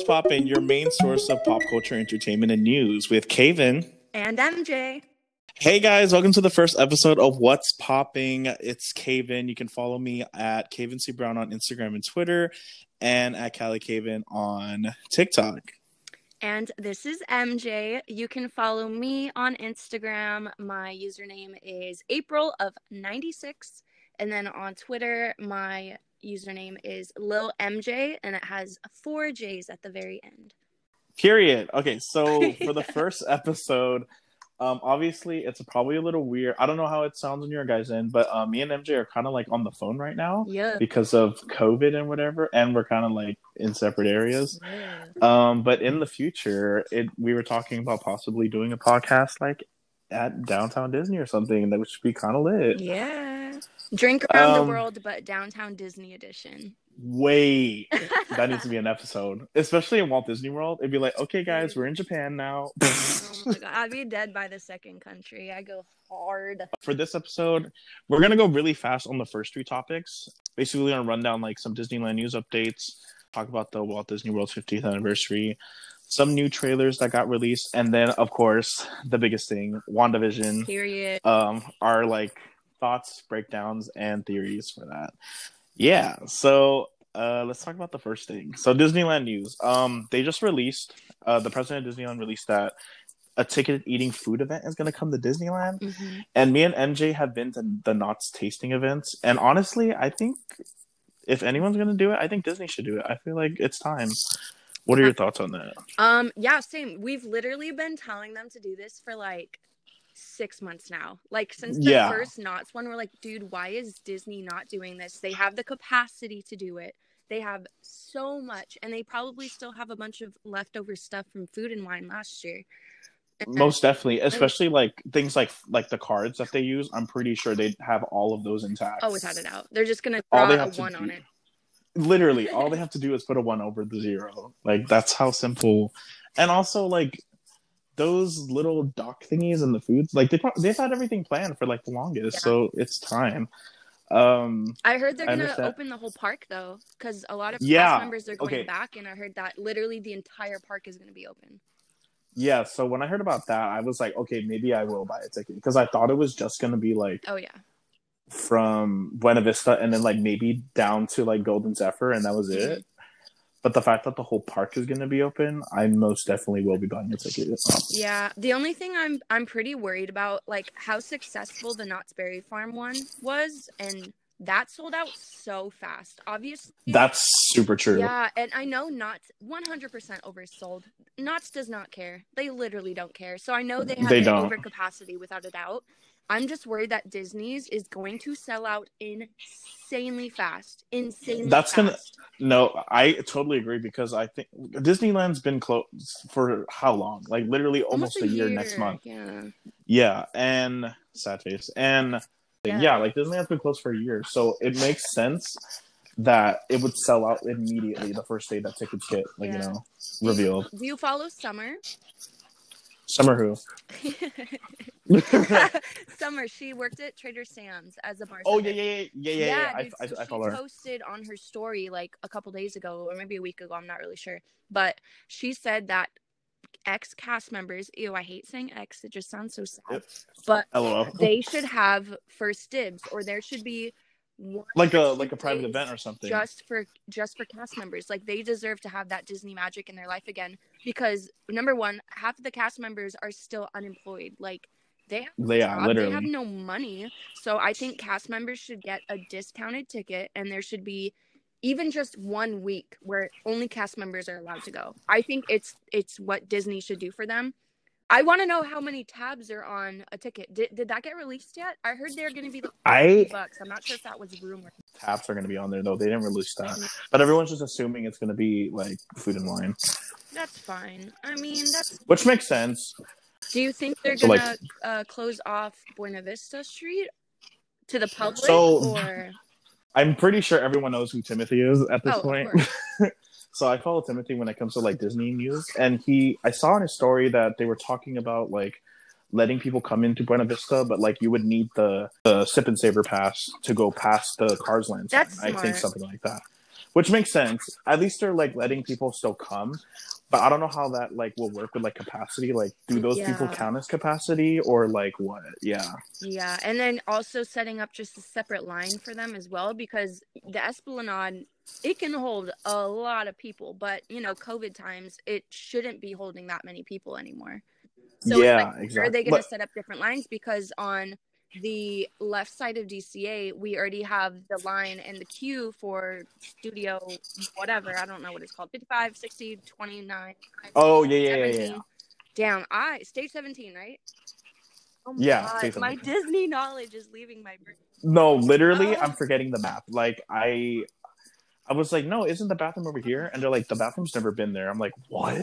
What's Poppin', your main source of pop culture, entertainment, and news with Kaven. And MJ. Hey guys, welcome to the first episode of What's Popping. It's Kaven. You can follow me at Kaven C Brown on Instagram and Twitter, and at Callie Kaven on TikTok. And this is MJ. You can follow me on Instagram. My username is April of 96. And then on Twitter, my username is Lil MJ, and it has four J's at the very end. Period. Okay, so for the first episode, um, obviously it's probably a little weird. I don't know how it sounds on your guys' end, but uh, me and MJ are kind of like on the phone right now, Yeah. because of COVID and whatever, and we're kind of like in separate areas. Yeah. Um, but in the future, it we were talking about possibly doing a podcast like at downtown Disney or something that would be kind of lit. Yeah. Drink around Um, the world, but downtown Disney edition. Wait, that needs to be an episode, especially in Walt Disney World. It'd be like, okay, guys, we're in Japan now. Oh my god, I'd be dead by the second country. I go hard. For this episode, we're gonna go really fast on the first three topics. Basically, we're gonna run down like some Disneyland news updates, talk about the Walt Disney World's 50th anniversary, some new trailers that got released, and then, of course, the biggest thing, WandaVision. Period. um our like thoughts breakdowns and theories for that. Yeah so uh let's talk about the first thing. So disneyland news. Um they just released uh the president of disneyland released that a ticket eating food event is going to come to disneyland. Mhm. and me and mj have been to the knots tasting events and honestly i think if anyone's going to do it i think disney should do it. I feel like it's time. What are your thoughts on that? Um, yeah, same. We've literally been telling them to do this for like six months now. Like since the Yeah. first Knots one, we're like, dude, why is Disney not doing this? They have the capacity to do it. They have so much, and they probably still have a bunch of leftover stuff from food and wine last year. And- most definitely especially like things like like the cards that they use i'm pretty sure they have all of those intact oh, without a doubt, they're just gonna All draw they a have to one do- on it. literally all they have to do is put a one over the zero like that's how simple and also like those little dock thingies and the foods like they pro- they've had everything planned for like the longest Yeah. so it's time um I heard they're I gonna understand. open the whole park though, because a lot of Yeah, members are going okay. back, and I heard that literally the entire park is gonna be open. yeah so when i heard about that i was like okay maybe i will buy a ticket because i thought it was just gonna be like Oh yeah. from buena vista and then like maybe down to like golden zephyr and that was it but the fact that the whole park is going to be open i most definitely will be buying a ticket Yeah, the only thing I'm I'm pretty worried about, like how successful the Knott's Berry Farm one was, and that sold out so fast. Obviously, that's super true yeah, and I know Knott's 100% oversold. Knott's does not care; they literally don't care. So I know they have They don't. overcapacity without a doubt. I'm just worried that Disney's is going to sell out insanely fast, insanely. That's gonna- No, I totally agree because I think Disneyland's been closed for how long? Like literally almost, a, year, next month. Yeah. Yeah, and sad face. And yeah. Yeah. like Disneyland's been closed for a year, so it makes sense that it would sell out immediately the first day that tickets get like you know revealed. Do you follow Summer? Summer who? Summer, she worked at Trader Sam's as a bartender. oh yeah, yeah, yeah, yeah, yeah. yeah. I, dude, I, so I she follow her. posted on her story like a couple days ago, or maybe a week ago. I'm not really sure, but she said that ex cast members. Ew, I hate saying ex. It just sounds so sad. Yep. But LOL. they should have first dibs, or there should be one like a like a private event or something. just for just for cast members. Like they deserve to have that disney magic in their life again because number one half of the cast members are still unemployed. Like they have no Yeah, literally. they have no money. So i think cast members should get a discounted ticket and there should be even just one week where only cast members are allowed to go. I think it's it's what disney should do for them i want to know how many tabs are on a ticket. Did, did that get released yet? I heard they're going to be like I bucks. I'm not sure if that was a rumor Tabs are going to be on there though. They didn't release that, but everyone's just assuming it's going to be like food and wine, that's fine. I mean that's which makes sense. Do you think they're So, gonna uh, close off Buena Vista Street to the public, So- or I'm pretty sure everyone knows who Timothy is at this Oh, of point. so I follow Timothy when it comes to like Disney news, and he I saw in his story that they were talking about like letting people come into Buena Vista, but like you would need the the sip and savor pass to go past the Cars Land. That's I think something like that. which makes sense. At least they're like letting people still come, but I don't know how that like will work with like capacity. Like, do those people count as capacity or like what? Yeah, Yeah, and then also setting up just a separate line for them as well because the Esplanade it can hold a lot of people, but you know, COVID times it shouldn't be holding that many people anymore. So yeah, like, Are they going to set up different lines because on the left side of DCA we already have the line and the queue for studio whatever I don't know what it's called 55 60 29 oh yeah, yeah, yeah, 17. yeah. Damn, I stage 17, right? Oh my Yeah, God, my Disney knowledge is leaving my brain. No, literally, Oh. I'm forgetting the map. Like I, I was like, no, isn't the bathroom over here? And they're like, the bathroom's never been there. I'm like, what?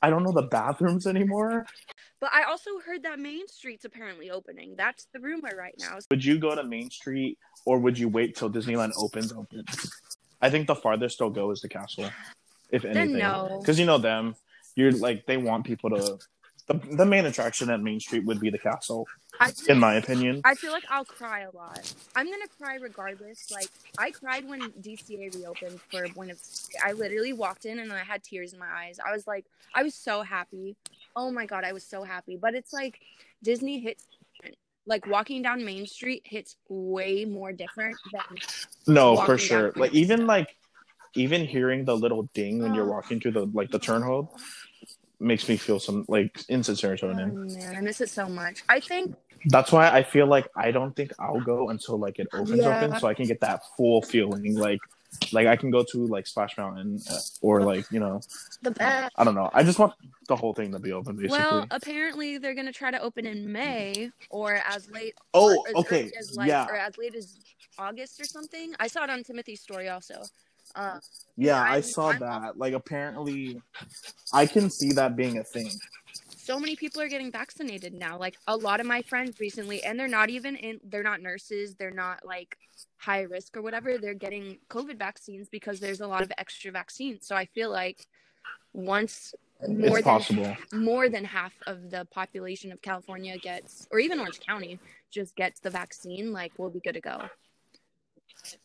I don't know the bathrooms anymore. But I also heard that Main Street's apparently opening. That's the rumor right now. Would you go to Main Street or would you wait till Disneyland opens? Opens. I think the farthest they'll go is the castle, if anything. no. Because you know them, you're like they want people to. The, the main attraction at Main Street would be the castle, I in my opinion. I feel like I'll cry a lot. I'm gonna cry regardless. Like I cried when DCA reopened for Buenos. I literally walked in and I had tears in my eyes. I was like, I was so happy. Oh my god, I was so happy. But it's like Disney hits. Like walking down Main Street hits way more different than No, for sure. Like even like even hearing the little ding when you're Oh. walking through the like the turnhold makes me feel some like instant serotonin. Oh, man, I miss it so much. I think That's why I feel like I don't think I'll go until like it opens Yeah. open so I can get that full feeling like like I can go to like Splash Mountain uh, or like, you know, the best. I don't know. I just want the whole thing to be open basically. Well, apparently they're gonna try to open in May or as late. oh, or as okay. early as like, yeah. or as late as August or something. I saw it on Timothy's story also. Uh, Yeah, I I'm- saw I'm- that. Like apparently I can see that being a thing. so many people are getting vaccinated now. Like a lot of my friends recently, and they're not even in. They're not nurses. They're not like high risk or whatever. They're getting COVID vaccines because there's a lot of extra vaccines. So I feel like once more it's than possible. more than half of the population of California gets, or even Orange County, just gets the vaccine, like we'll be good to go.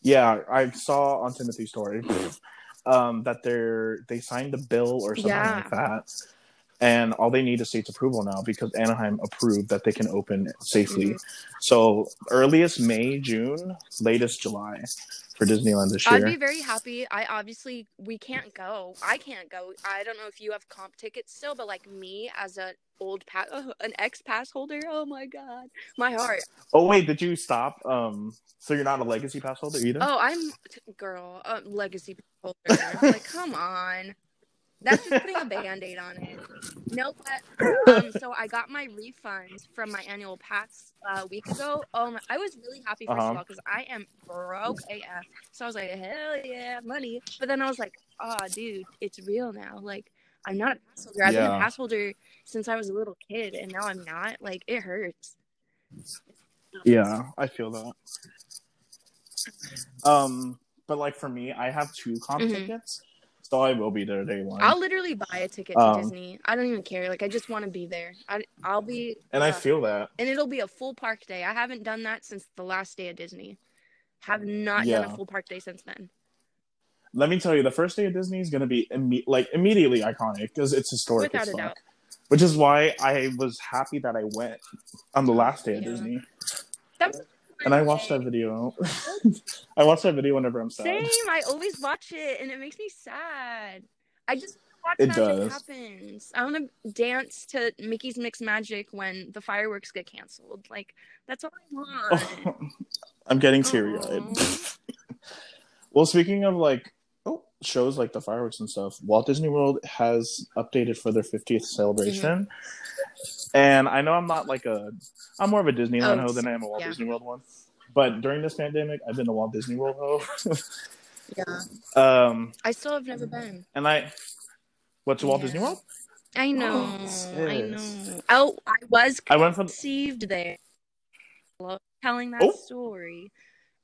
Yeah, I saw on Timothy's story um, that they're they signed a bill or something Yeah. like that, and all they need is state's approval now because Anaheim approved that they can open safely. Mhm. So earliest May, June, latest July for Disneyland this year. I'd be very happy. I obviously we can't go. I can't go. I don't know if you have comp tickets still, but like me as an old pass, an ex pass holder. Oh my god, my heart. oh wait, did you stop? Um, so you're not a legacy pass holder either? Oh, I'm girl, uh, legacy holder. like, come on. That's just putting a band-aid on it. No, but um, so I got my refund from my annual pass uh, a week ago. Um, I was really happy first Uh-huh. of all because I am broke AF. So I was like, hell yeah, money. But then I was like, oh, dude, it's real now. Like, I'm not a pass holder. I've been Yeah. a pass holder since I was a little kid, and now I'm not. Like, it hurts. Yeah, I feel that. Um, but like for me, I have two comp Mhm. tickets, so I will be there day one. I'll literally buy a ticket to Um, Disney. I don't even care. Like, I just want to be there. I, I'll be. and I uh, feel that. and it'll be a full park day. I haven't done that since the last day of Disney. Have not done a full park day since then. Let me tell you, the first day of Disney is going to be imme- like immediately iconic because it's historic Without as fuck. doubt. Which is why I was happy that I went on the last day of Yeah. Disney, That was and I watch that video. I watch that video whenever I'm sad. Same. I always watch it, and it makes me sad. I just watch It magic does. happens. I want to dance to Mickey's Mixed Magic when the fireworks get canceled. Like that's all I want. I'm getting teary eyed. well, speaking of like oh, shows like the fireworks and stuff, Walt Disney World has updated for their 50th celebration. Mm-hmm. And I know I'm not like a, I'm more of a Disneyland Oh, hoe than I am a Walt yeah. Disney World one. But during this pandemic, I've been a Walt Disney World ho. yeah. um, I still have never been. and I, what's a Walt Disney World? I know. I know. Oh, I was I went from conceived there. Love telling that Oh. story.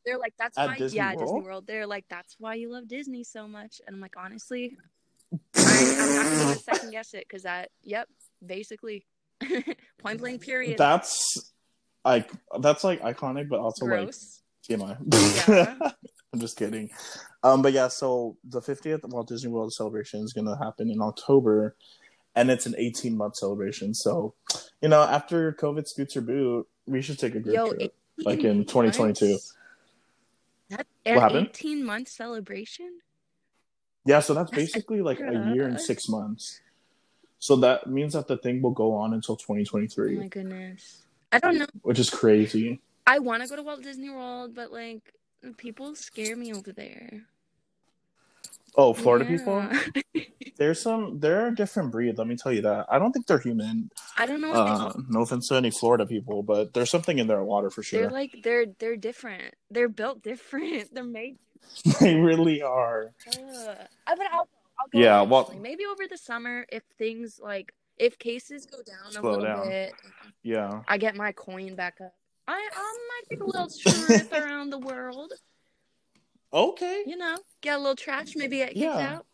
They're like, that's At why, Disney yeah, Disney World? World. They're like, that's why you love Disney so much. And I'm like, honestly, I, I'm not gonna second guess it because that, yep, basically, point blank, period. that's like that's like iconic, but also like Gross. TMI. Yeah. I'm just kidding. Um, but yeah, so the 50th Walt Disney World celebration is going to happen in October, and it's an 18 month celebration. So, you know, after COVID scoots her boot, we should take a group Yo, trip, like in 2022. That, What happened? 18 month celebration? Yeah, so that's That's basically like a year and six months. So that means that the thing will go on until 2023. Oh 2023, my goodness. I don't know. which is crazy. I want to go to Walt Disney World, but like people scare me over there. Oh, Florida people? There's some. They're a different breed. Let me tell you that. I don't think they're human. I don't know. Uh, no offense to any Florida people, but there's something in their water for sure. they're like they're they're different. They're built different. They're made. they really are. Uh, I but I'll, I'll go Yeah, well- maybe over the summer if things like if cases go down Slow a little down. bit, Yeah. I get my coin back up. I um, I might take a little trip around the world. Okay. You know, get a little trash, maybe get kicked Yeah. out.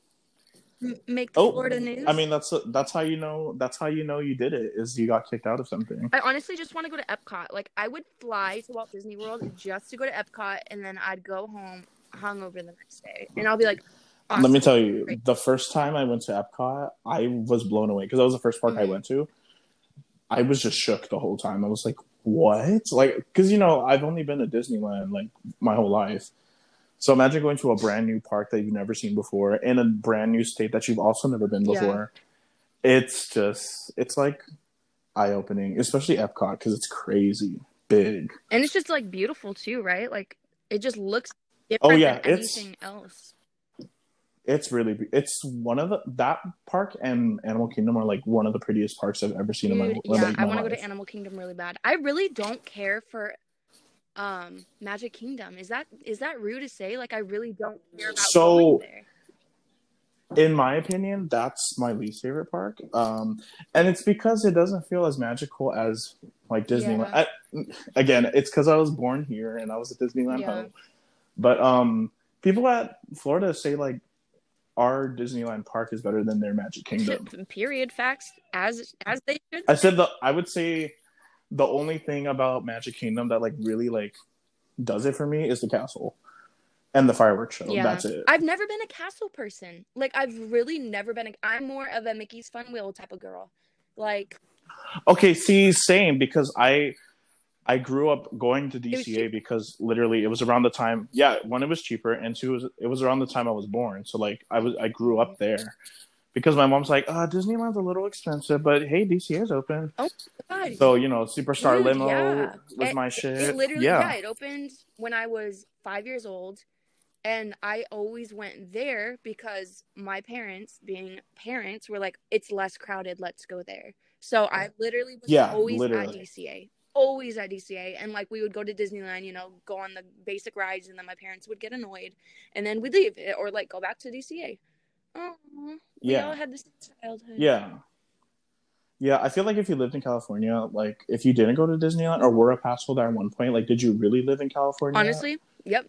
M- make the Oh, Florida news. I mean, that's that's how you know. That's how you know you did it. Is you got kicked out of something. I honestly just want to go to Epcot. Like, I would fly to Walt Disney World just to go to Epcot, and then I'd go home hungover the next day, and I'll be like, Let me tell you, the first time I went to Epcot, I was blown away because that was the first park I Mhm. went to. I was just shook the whole time. I was like, "What?" Like, because you know, I've only been to Disneyland like my whole life. So imagine going to a brand new park that you've never seen before in a brand new state that you've also never been Yeah. before. It's just, it's like eye opening, especially Epcot because it's crazy big. and it's just like beautiful too, right? Like, it just looks different Oh, yeah, than it's- anything else. It's really, it's one of the that park and Animal Kingdom are like one of the prettiest parks I've ever seen in my Dude, like, yeah, my I want to go to Animal Kingdom really bad. I really don't care for um Magic Kingdom. Is that is that rude to say? Like, I really don't care about So- going there. in my opinion, that's my least favorite park. Um, and it's because it doesn't feel as magical as like Disneyland. Yeah. I, again, it's because I was born here and I was at Disneyland Yeah. home. But um, people at Florida say like our Disneyland park is better than their Magic Kingdom. Period. Facts as as they should. I said the I would say the only thing about Magic Kingdom that like really like does it for me is the castle and the fireworks show. Yeah. That's it. I've never been a castle person. Like I've really never been. A, I'm more of a Mickey's Fun Wheel type of girl. Like Okay, see, same because I I grew up going to DCA because literally it was around the time yeah, one it was cheaper and two it was it was around the time I was born. So like I was I grew up there. Because my mom's like, uh, Disneyland's a little expensive, but hey, DCA's open. Oh God, So, you know, Superstar Dude, Limo yeah. was It- my shit. it literally yeah. yeah. it opened when I was five years old, and I always went there because my parents, being parents, were like, "It's less crowded. Let's go there." So I literally was Yeah, always literally. at DCA. Always at DCA, and like we would go to Disneyland, you know, go on the basic rides, and then my parents would get annoyed, and then we'd leave, eh, or like go back to DCA. Oh, we Yeah. all had the same childhood. Yeah. Yeah, I feel like if you lived in California, like if you didn't go to Disneyland or were a pass holder at one point, like did you really live in California? honestly, yep,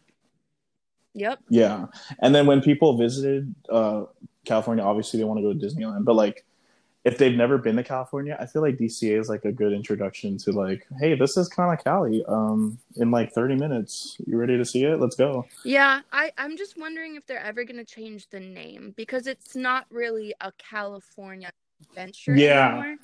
yep. Yeah. And then when people visited uh California, obviously they want to go to Disneyland, but like if they've never been to California, I feel like DCA is like a good introduction to like, hey, this is kind of Cali. Um, in like thirty minutes, you ready to see it? Let's go. Yeah, I, I'm just wondering if they're ever going to change the name because it's not really a California adventure Yeah. anymore.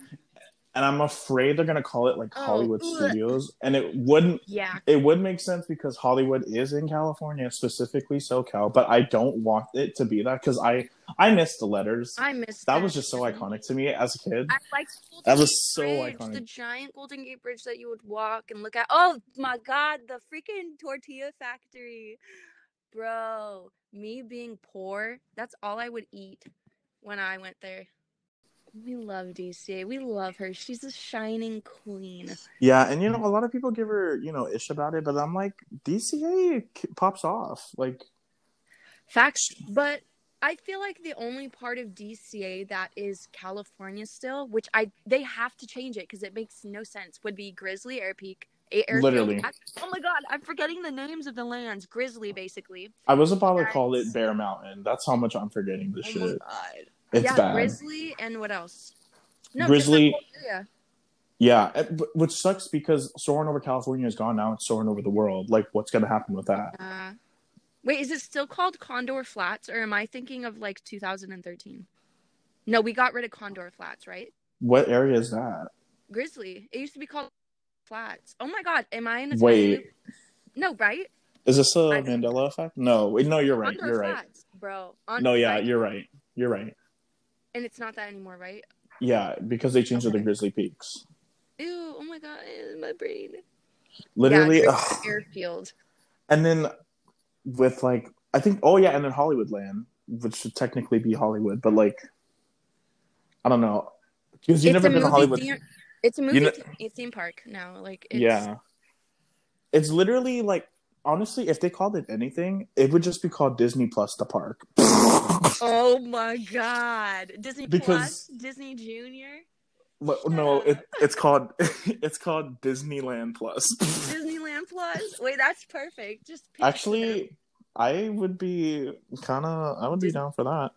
And I'm afraid they're gonna call it like Oh, Hollywood ugh. Studios, and it wouldn't Yeah. it would make sense because Hollywood is in California, specifically SoCal, but I don't want it to be that because I I missed the letters. I missed that was just so iconic to me as a kid. I like Golden That was Gate so Bridge, iconic. The giant Golden Gate Bridge that you would walk and look at. Oh my god, the freaking tortilla factory. Bro, me being poor, that's all I would eat when I went there. We love DCA. We love her. She's a shining queen. Yeah, and you know a lot of people give her you know ish about it, but I'm like DCA pops off. Like Facts. But I feel like the only part of DCA that is California still, which I they have to change it because it makes no sense, would be Grizzly, Air Peak, A- Airfield. Literally. Oh my god, I'm forgetting the names of the lands. Grizzly, basically. I was about to call it Bear Mountain. That's how much I'm forgetting this Oh my shit. god. It's yeah, bad. Grizzly and what else? No, Grizzly- just that whole area. Yeah, it- which sucks because soaring over California is gone now. It's soaring over the world. Like, what's gonna happen with that? Uh, Wait, is it still called Condor Flats, or am I thinking of like 2013? No, we got rid of Condor Flats, right? What area is that? Grizzly. It used to be called Flats. Oh my God, am I in a Wait. loop? No, right? Is this a I- Mandela effect? No, no, you're right. Condor You're right. Bro. On, No, yeah, right? you're right. You're right. And it's not that anymore, right? Yeah, because they changed it to Okay. Grizzly Peaks. Ew! Oh my God, my brain. Literally, yeah, Airfield. and then with like I think oh yeah, and then Hollywoodland, which should technically be Hollywood, but like I don't know because you It's never been to Hollywood. It's a movie know- theme, park now. Like, it's, Yeah, it's literally like honestly, if they called it anything, it would just be called Disney Plus the park. Oh my God, Disney Because- Plus, Disney Junior, no, it, it's called it's called Disneyland Plus. Disneyland Plus. Wait, that's perfect. Just it. Actually, I would be kind of I would be Dis- down for that.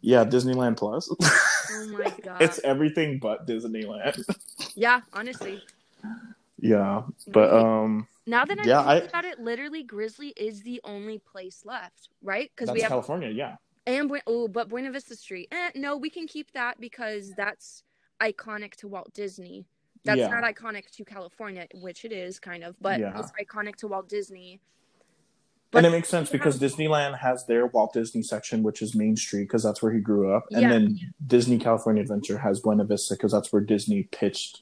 Yeah, Disneyland Plus. oh my God. it's everything but Disneyland. yeah, honestly. yeah, but um, now that I'm yeah, thinking I- about it, literally Grizzly is the only place left, right? Because we have California. Yeah, and oh, but Buena Vista Street. Eh, no, we can keep that because that's iconic to Walt Disney. That's Yeah. not iconic to California, which it is kind of, but Yeah. it's iconic to Walt Disney. and But- it makes sense because Disneyland has their Walt Disney section, which is Main Street, because that's where he grew up, and Yeah. then Disney California Adventure has Buena Vista, because that's where Disney pitched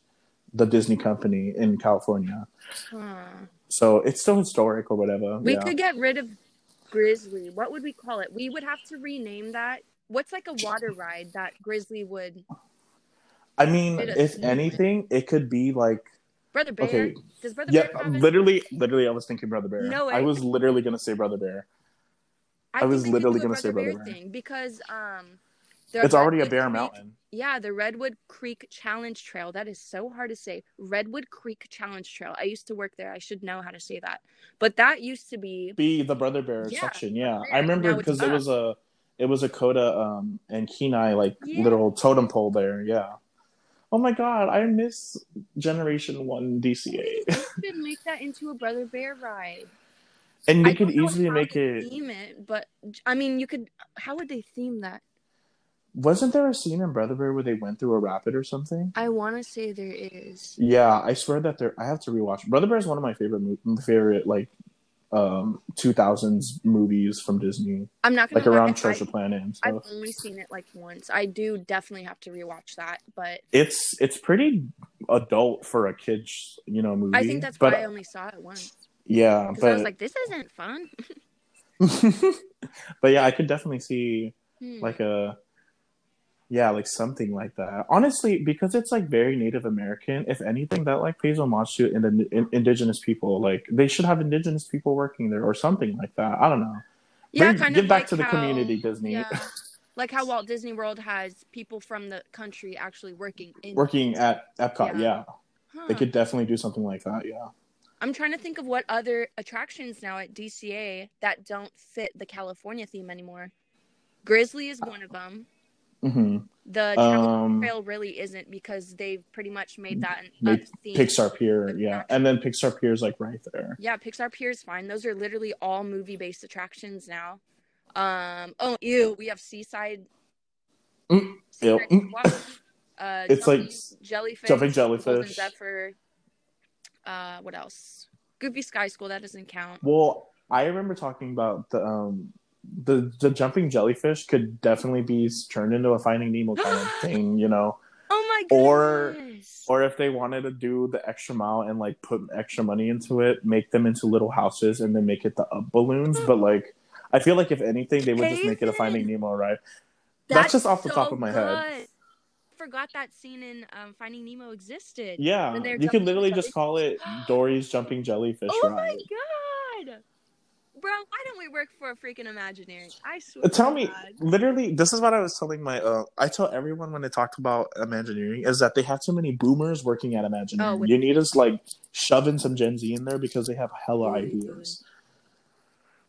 the Disney company in California. Huh. So it's still historic or whatever. We yeah. could get rid of Grizzly. What would we call it? We would have to rename that. What's like a water ride that Grizzly would? I mean, if anything, it could be like Brother Bear. okay, Does Brother yeah, Bear literally, literally, I was thinking Brother Bear. No way. I was literally gonna say Brother Bear. I think was literally gonna say Brother Brother Bear. thing because um, It's already a Bear Creek- Mountain. Yeah, the Redwood Creek Challenge Trail. That is so hard to say. Redwood Creek Challenge Trail. I used to work there. I should know how to say that. But that used to be Be the Brother Bear Yeah, section. Yeah, Bear. I remember because it was a, it was a Koda um and Kenai like Yeah. little totem pole there. Yeah. Oh my God, I miss Generation One DCA. should make that into a Brother Bear ride. And they I could easily make it. theme it, but I mean, you could. How would they theme that? Wasn't there a scene in Brother Bear where they went through a rapid or something? I want to say there is. Yeah, I swear that there. I have to rewatch. Brother Bear is one of my favorite, favorite like, um, two thousands movies from Disney, I'm not gonna like around I- Treasure Planet and I've only seen it like once. I do definitely have to rewatch that, but It's it's pretty adult for a kids, you know, movie. I think that's but why I only saw it once. yeah, Because I was like, this isn't fun. but yeah, I could definitely see Hmm. like a yeah, like something like that. Honestly, because it's like very Native American. If anything, that like pays homage to in, in, indigenous people. Like they should have indigenous people working there or something like that. I don't know. yeah, Bring- kind give of back like to the how- community, Disney. Yeah, like how Walt Disney World has people from the country actually working in Working at Epcot, Yeah. yeah. Huh. They could definitely do something like that. Yeah. I'm trying to think of what other attractions now at DCA that don't fit the California theme anymore. Grizzly is one of them. Hmm The Um, Trail really isn't because they've pretty much made that an Made a theme. Pixar Pier, yeah, and then Pixar Pier is like right there. Yeah, Pixar Pier is fine. Those are literally all movie based attractions now. Um. Oh, ew. We have Seaside. Mm, Seaside ew. Uh, It's like jellyfish. jumping jellyfish. Zephyr. Uh, what else? Goofy Sky School. That doesn't count. Well, I remember talking about the um the the jumping jellyfish could definitely be turned into a Finding Nemo kind of thing, you know. Oh my god! Or- Or if they wanted to do the extra mile and like put extra money into it, make them into little houses and then make it the up balloons. But like, I feel like if anything, they would just make it a Finding Nemo ride. That's just off the top of my head. Forgot that scene in um, Finding Nemo existed. Yeah, you could literally just call it Dory's Jumping Jellyfish Oh Ride. my god, bro! Why don't we work for a freaking Imagineering? I swear. Tell me, God. literally, this is what I was telling my. Uh, I tell everyone when they talked about Imagineering is that they have too many boomers working at Imagineering. Oh, with- you need us like shoving some Gen Z in there because they have hella Really ideas.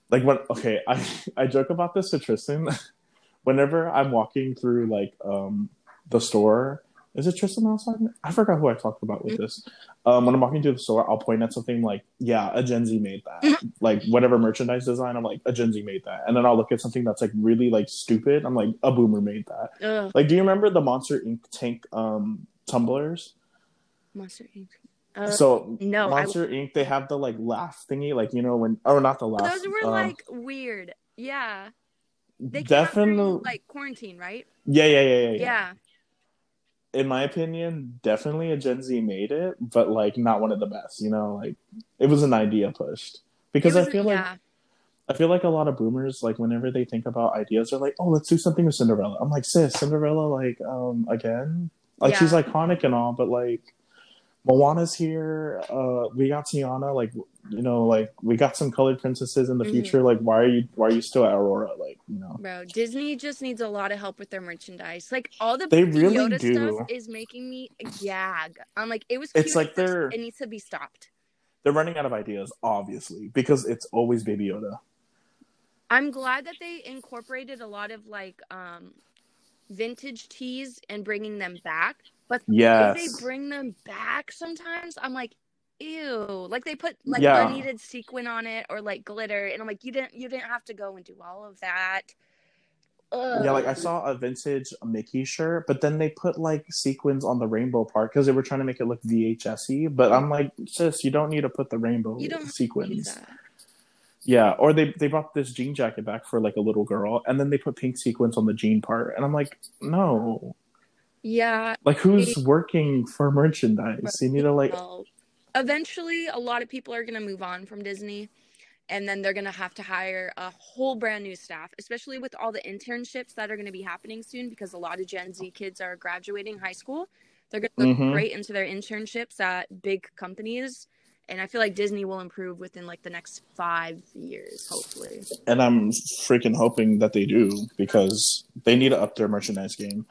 Like when okay, I I joke about this to Tristan. Whenever I'm walking through like um the store is it Tristan outside? I forgot who I talked about with this. Um, when I'm walking to the store, I'll point at something like, "Yeah, a Gen Z made that." like whatever merchandise design, I'm like, "A Gen Z made that," and then I'll look at something that's like really like stupid. I'm like, "A boomer made that." Ugh, Like, do you remember the Monster Inc. tank um tumblers? Monster Inc. Uh, so no, I- Monster Inc. They have the like laugh thingy, like you know when, or not the laugh. those were um, like weird. Yeah, they definitely. during, like quarantine, right? yeah, yeah, yeah, yeah, yeah. Yeah. In my opinion, definitely a Gen Z made it, but like not one of the best. You know, like it was an idea pushed because I feel like. I feel like a lot of boomers like whenever they think about ideas, they're like, "Oh, let's do something with Cinderella." I'm like, "Sis, Cinderella, like, um, again, like she's iconic and all, but like." Moana's here. Uh, we got Tiana. Like, you know, like we got some colored princesses in the Mhm. future. Like, why are you? Why are you still at Aurora? Like, you know. Bro, Disney just needs a lot of help with their merchandise. Like all the They Baby really Yoda do. stuff is making me gag. I'm like, it was. It's like they're- It needs to be stopped. They're running out of ideas, obviously, because it's always Baby Yoda. I'm glad that they incorporated a lot of like um vintage teas and bringing them back. But Yes. if they bring them back sometimes, I'm like, ew. Like they put like Yeah. unneeded sequin on it or like glitter, and I'm like, you didn't you didn't have to go and do all of that. Ugh. Yeah, like I saw a vintage Mickey shirt, but then they put like sequins on the rainbow part because they were trying to make it look VHS-y. But I'm like, sis, you don't need to put the rainbow you don't sequins. Yeah, or they they brought this jean jacket back for like a little girl, and then they put pink sequins on the jean part, and I'm like, no, Yeah, like who's working for merchandise? You need to like, eventually a lot of people are going to move on from Disney and then they're going to have to hire a whole brand new staff, especially with all the internships that are going to be happening soon because a lot of Gen Z kids are graduating high school. They're going to look Mhm. great into their internships at big companies. And I feel like Disney will improve within like the next five years, hopefully. and I'm freaking hoping that they do because they need to up their merchandise game.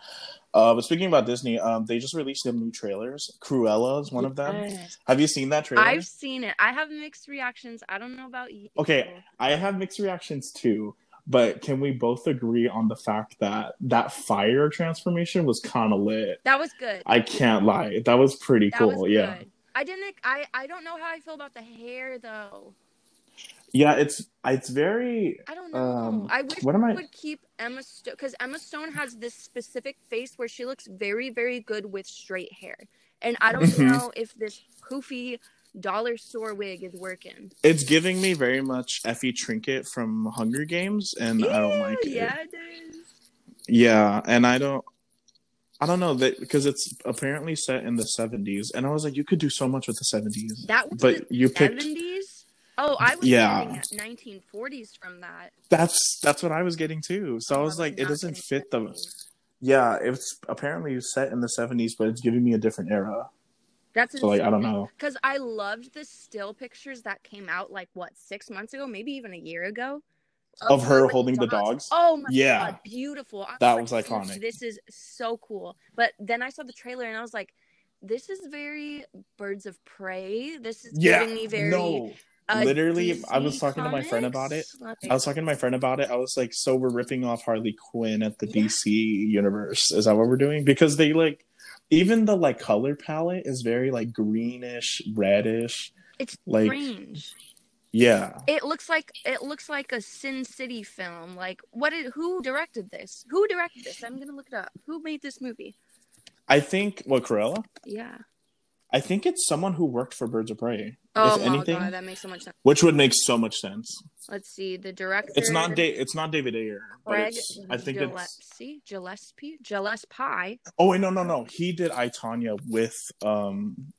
Uh, but speaking about Disney, um, they just released some new trailers. Cruella is one of them. Have you seen that trailer? I've seen it. I have mixed reactions. I don't know about you. Okay, I have mixed reactions too, but can we both agree on the fact that that fire transformation was kind of lit? That was good. I can't lie, that was pretty That cool. was yeah, good. I didn't. I I don't know how I feel about the hair though. yeah, it's it's very. I don't know. Um, I wish what am I- would keep Emma Stone because Emma Stone has this specific face where she looks very very good with straight hair, and I don't Mhm. know if this poofy dollar store wig is working. It's giving me very much Effie Trinket from Hunger Games, and I don't like it. Yeah, it is. Yeah, and I don't. I don't know that because it's apparently set in the 70s, and I was like, you could do so much with the 70s. That was But you picked- seventies. Oh, I was Yeah. getting nineteen forties from that. That's that's what I was getting too. So I was like, it doesn't fit the Yeah, it's apparently set in the 70s, but it's giving me a different era. That's So like, I don't know. Because I loved the still pictures that came out like what six months ago, maybe even a year ago, Of her with holding the dogs? Oh my Yeah. god, beautiful! I That like, was iconic. This is so cool. But then I saw the trailer and I was like, this is very Birds of Prey. This is Yeah, giving me very no. uh, Literally, I was talking to my friend about it. comics. I was talking to my friend about it. I was like, so we're ripping off Harley Quinn at the Yeah. DC universe. Is that what we're doing? Because they like even the like color palette is very like greenish, reddish. It's like- strange. Yeah. It looks like it looks like a Sin City film. Like, what did who directed this? Who directed this? I'm gonna look it up. Who made this movie? I think what Cruella? Yeah. I think it's someone who worked for Birds of Prey. Oh if my anything, god, that makes so much sense. which would make so much sense. Let's see. The director. It's not da- it's not David Ayer, it's, I think it's Gillespie. Gillespie. Gillespie. Oh wait, no, no, no. He did I Tonya with um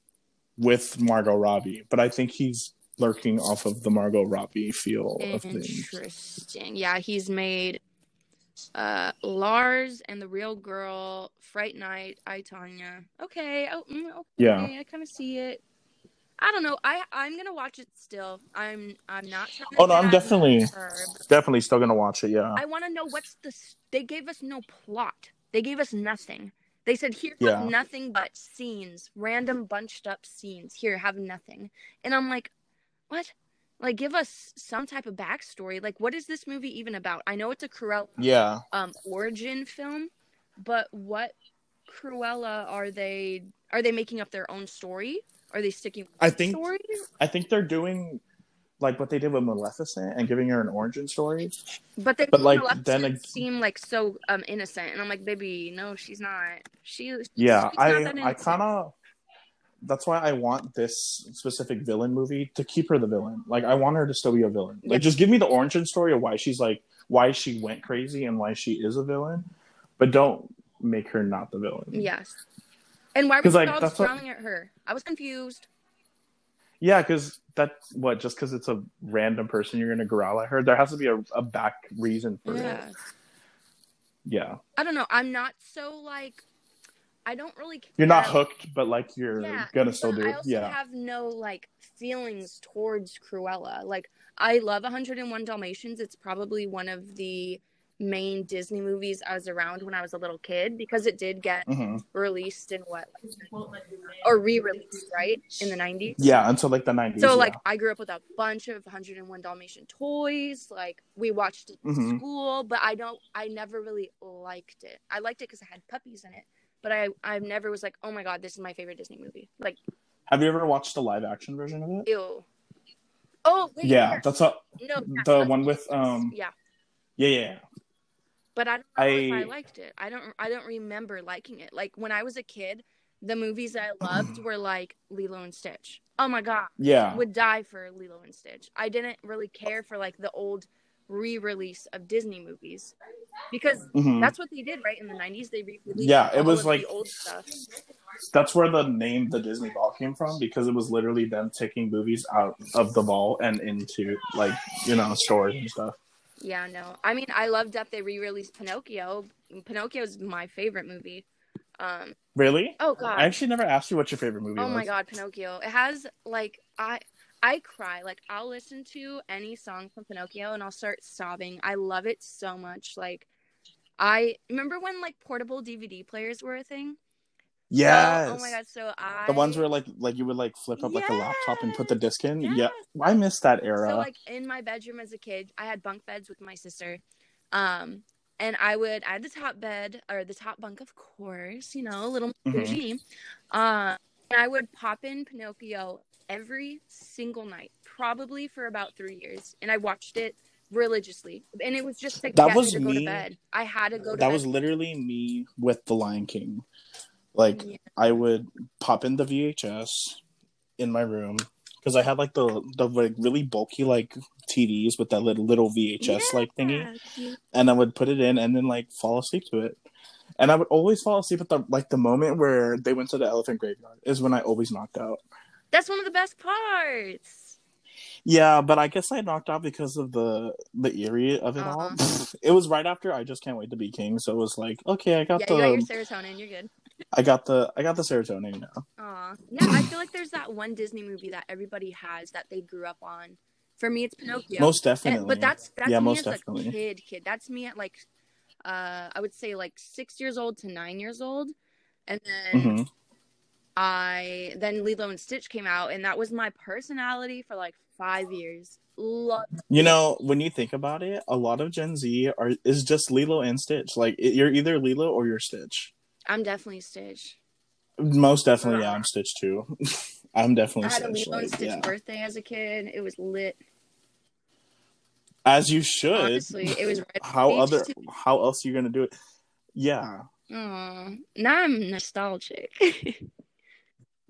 with Margot Robbie, but I think he's lurking off of the Margot Robbie feel of things. Interesting. Yeah, he's made uh Lars and the Real Girl, Fright Night, I Tonya. Okay. Oh, mm, okay. Yeah. I kind of see it. I don't know. I I'm gonna watch it still. I'm I'm not. Oh, no, I'm definitely-. Definitely still gonna watch it. Yeah. I want to know what's the. They gave us no plot. They gave us nothing. They said here Yeah. have nothing but scenes, random bunched up scenes. Here have nothing, and I'm like, what? Like, give us some type of backstory. Like, what is this movie even about? I know it's a Cruella yeah. um origin film, but what Cruella are they are they making up their own story? Are they sticking with I think- story? I think they're doing like what they did with Maleficent and giving her an origin story. But they But, like, Maleficent then ag- seem like so um innocent, and I'm like, baby, no, she's not. She Yeah, she's not I that I kind of that's why I want this specific villain movie to keep her the villain. Like I want her to still be a villain. Like just give me the origin story of why she's like why she went crazy and why she is a villain, but don't make her not the villain. Yes. And why was like, dogs that's what- growling at her? I was confused. Yeah, because that what just because it's a random person you're gonna growl at her. There has to be a, a back reason for it. Yeah. Yeah, I don't know. I'm not so like. I don't really. Care. you're not hooked, but like you're Yeah, gonna still do I it. also Yeah, have no like feelings towards Cruella. Like I love 101 Dalmatians. It's probably one of the main Disney movies I was around when I was a little kid because it did get hmm released in what or re-released right in the 90s. yeah, until like the nineties. So like I grew up with a bunch of 101 Dalmatian toys. Like we watched it in Mhm. school, but I don't. I never really liked it. I liked it because it had puppies in it, but I I never was like, oh my god, this is my favorite Disney movie. Like have you ever watched the live action version of it? ew. Oh wait, Yeah, that's a no the one with um yeah. yeah yeah. But I don't know if I I- liked it. I don't. I don't remember liking it. Like when I was a kid, the movies I loved were like Lilo and Stitch. Oh my god. Yeah. would die for Lilo and Stitch. I didn't really care for like the old re-release of Disney movies because Mhm. that's what they did right in the 90s they re-released Yeah, it was like- old stuff That's where the name the Disney Vault came from because it was literally them taking movies out of the vault and into like you know stores and stuff. yeah no i mean i loved that they re-released pinocchio pinocchio is my favorite movie um Really? oh god I actually never asked you what your favorite movie oh was. my god pinocchio it has like i i cry like i'll listen to any song from pinocchio and i'll start sobbing i love it so much like i remember when like portable dvd players were a thing Yes. So, oh my god! So I The ones where like like you would like flip up like a laptop and put the disc in. Yes. Yeah, I miss that era. so like in my bedroom as a kid, I had bunk beds with my sister, um, and I would I had the top bed or the top bunk, of course, you know, a little Mhm. bougie. Uh, and I would pop in Pinocchio every single night, probably for about three years, and I watched it religiously. And it was just to That was me to go to bed. I had to go to that bed. was literally me with The Lion King. Like Yeah. I would pop in the VHS in my room because I had like the the like really bulky like TVs with that little little VHS like thingy, and I would put it in and then like fall asleep to it. And I would always fall asleep at the like the moment where they went to the elephant graveyard is when I always knocked out. That's one of the best parts. Yeah, but I guess I knocked out because of the the eerie of it all. Uh-huh. It was right after I just can't wait to be king, so it was like, okay, I got Yeah, the you got your serotonin. You're good. I got the I got the serotonin now. Aw. Yeah, I feel like there's that one Disney movie that everybody has that they grew up on. For me, it's Pinocchio. Most And- definitely. but that's that's Yeah, me most as definitely. a kid. Kid, that's me at like, uh, I would say like six years old to nine years old, and then Mhm. I then Lilo and Stitch came out, and that was my personality for like five years. Love. You know, when you think about it, a lot of Gen Z are is just Lilo and Stitch. Like it, you're either Lilo or you're Stitch. I'm definitely Stitch. Most definitely, yeah, I'm Stitch too. I'm I definitely had a Stitch. Lilo and Stitch yeah. birthday as a kid. It was lit. As you should. Honestly, it was how other how else are you gonna do it? Yeah. Aw, now I'm nostalgic.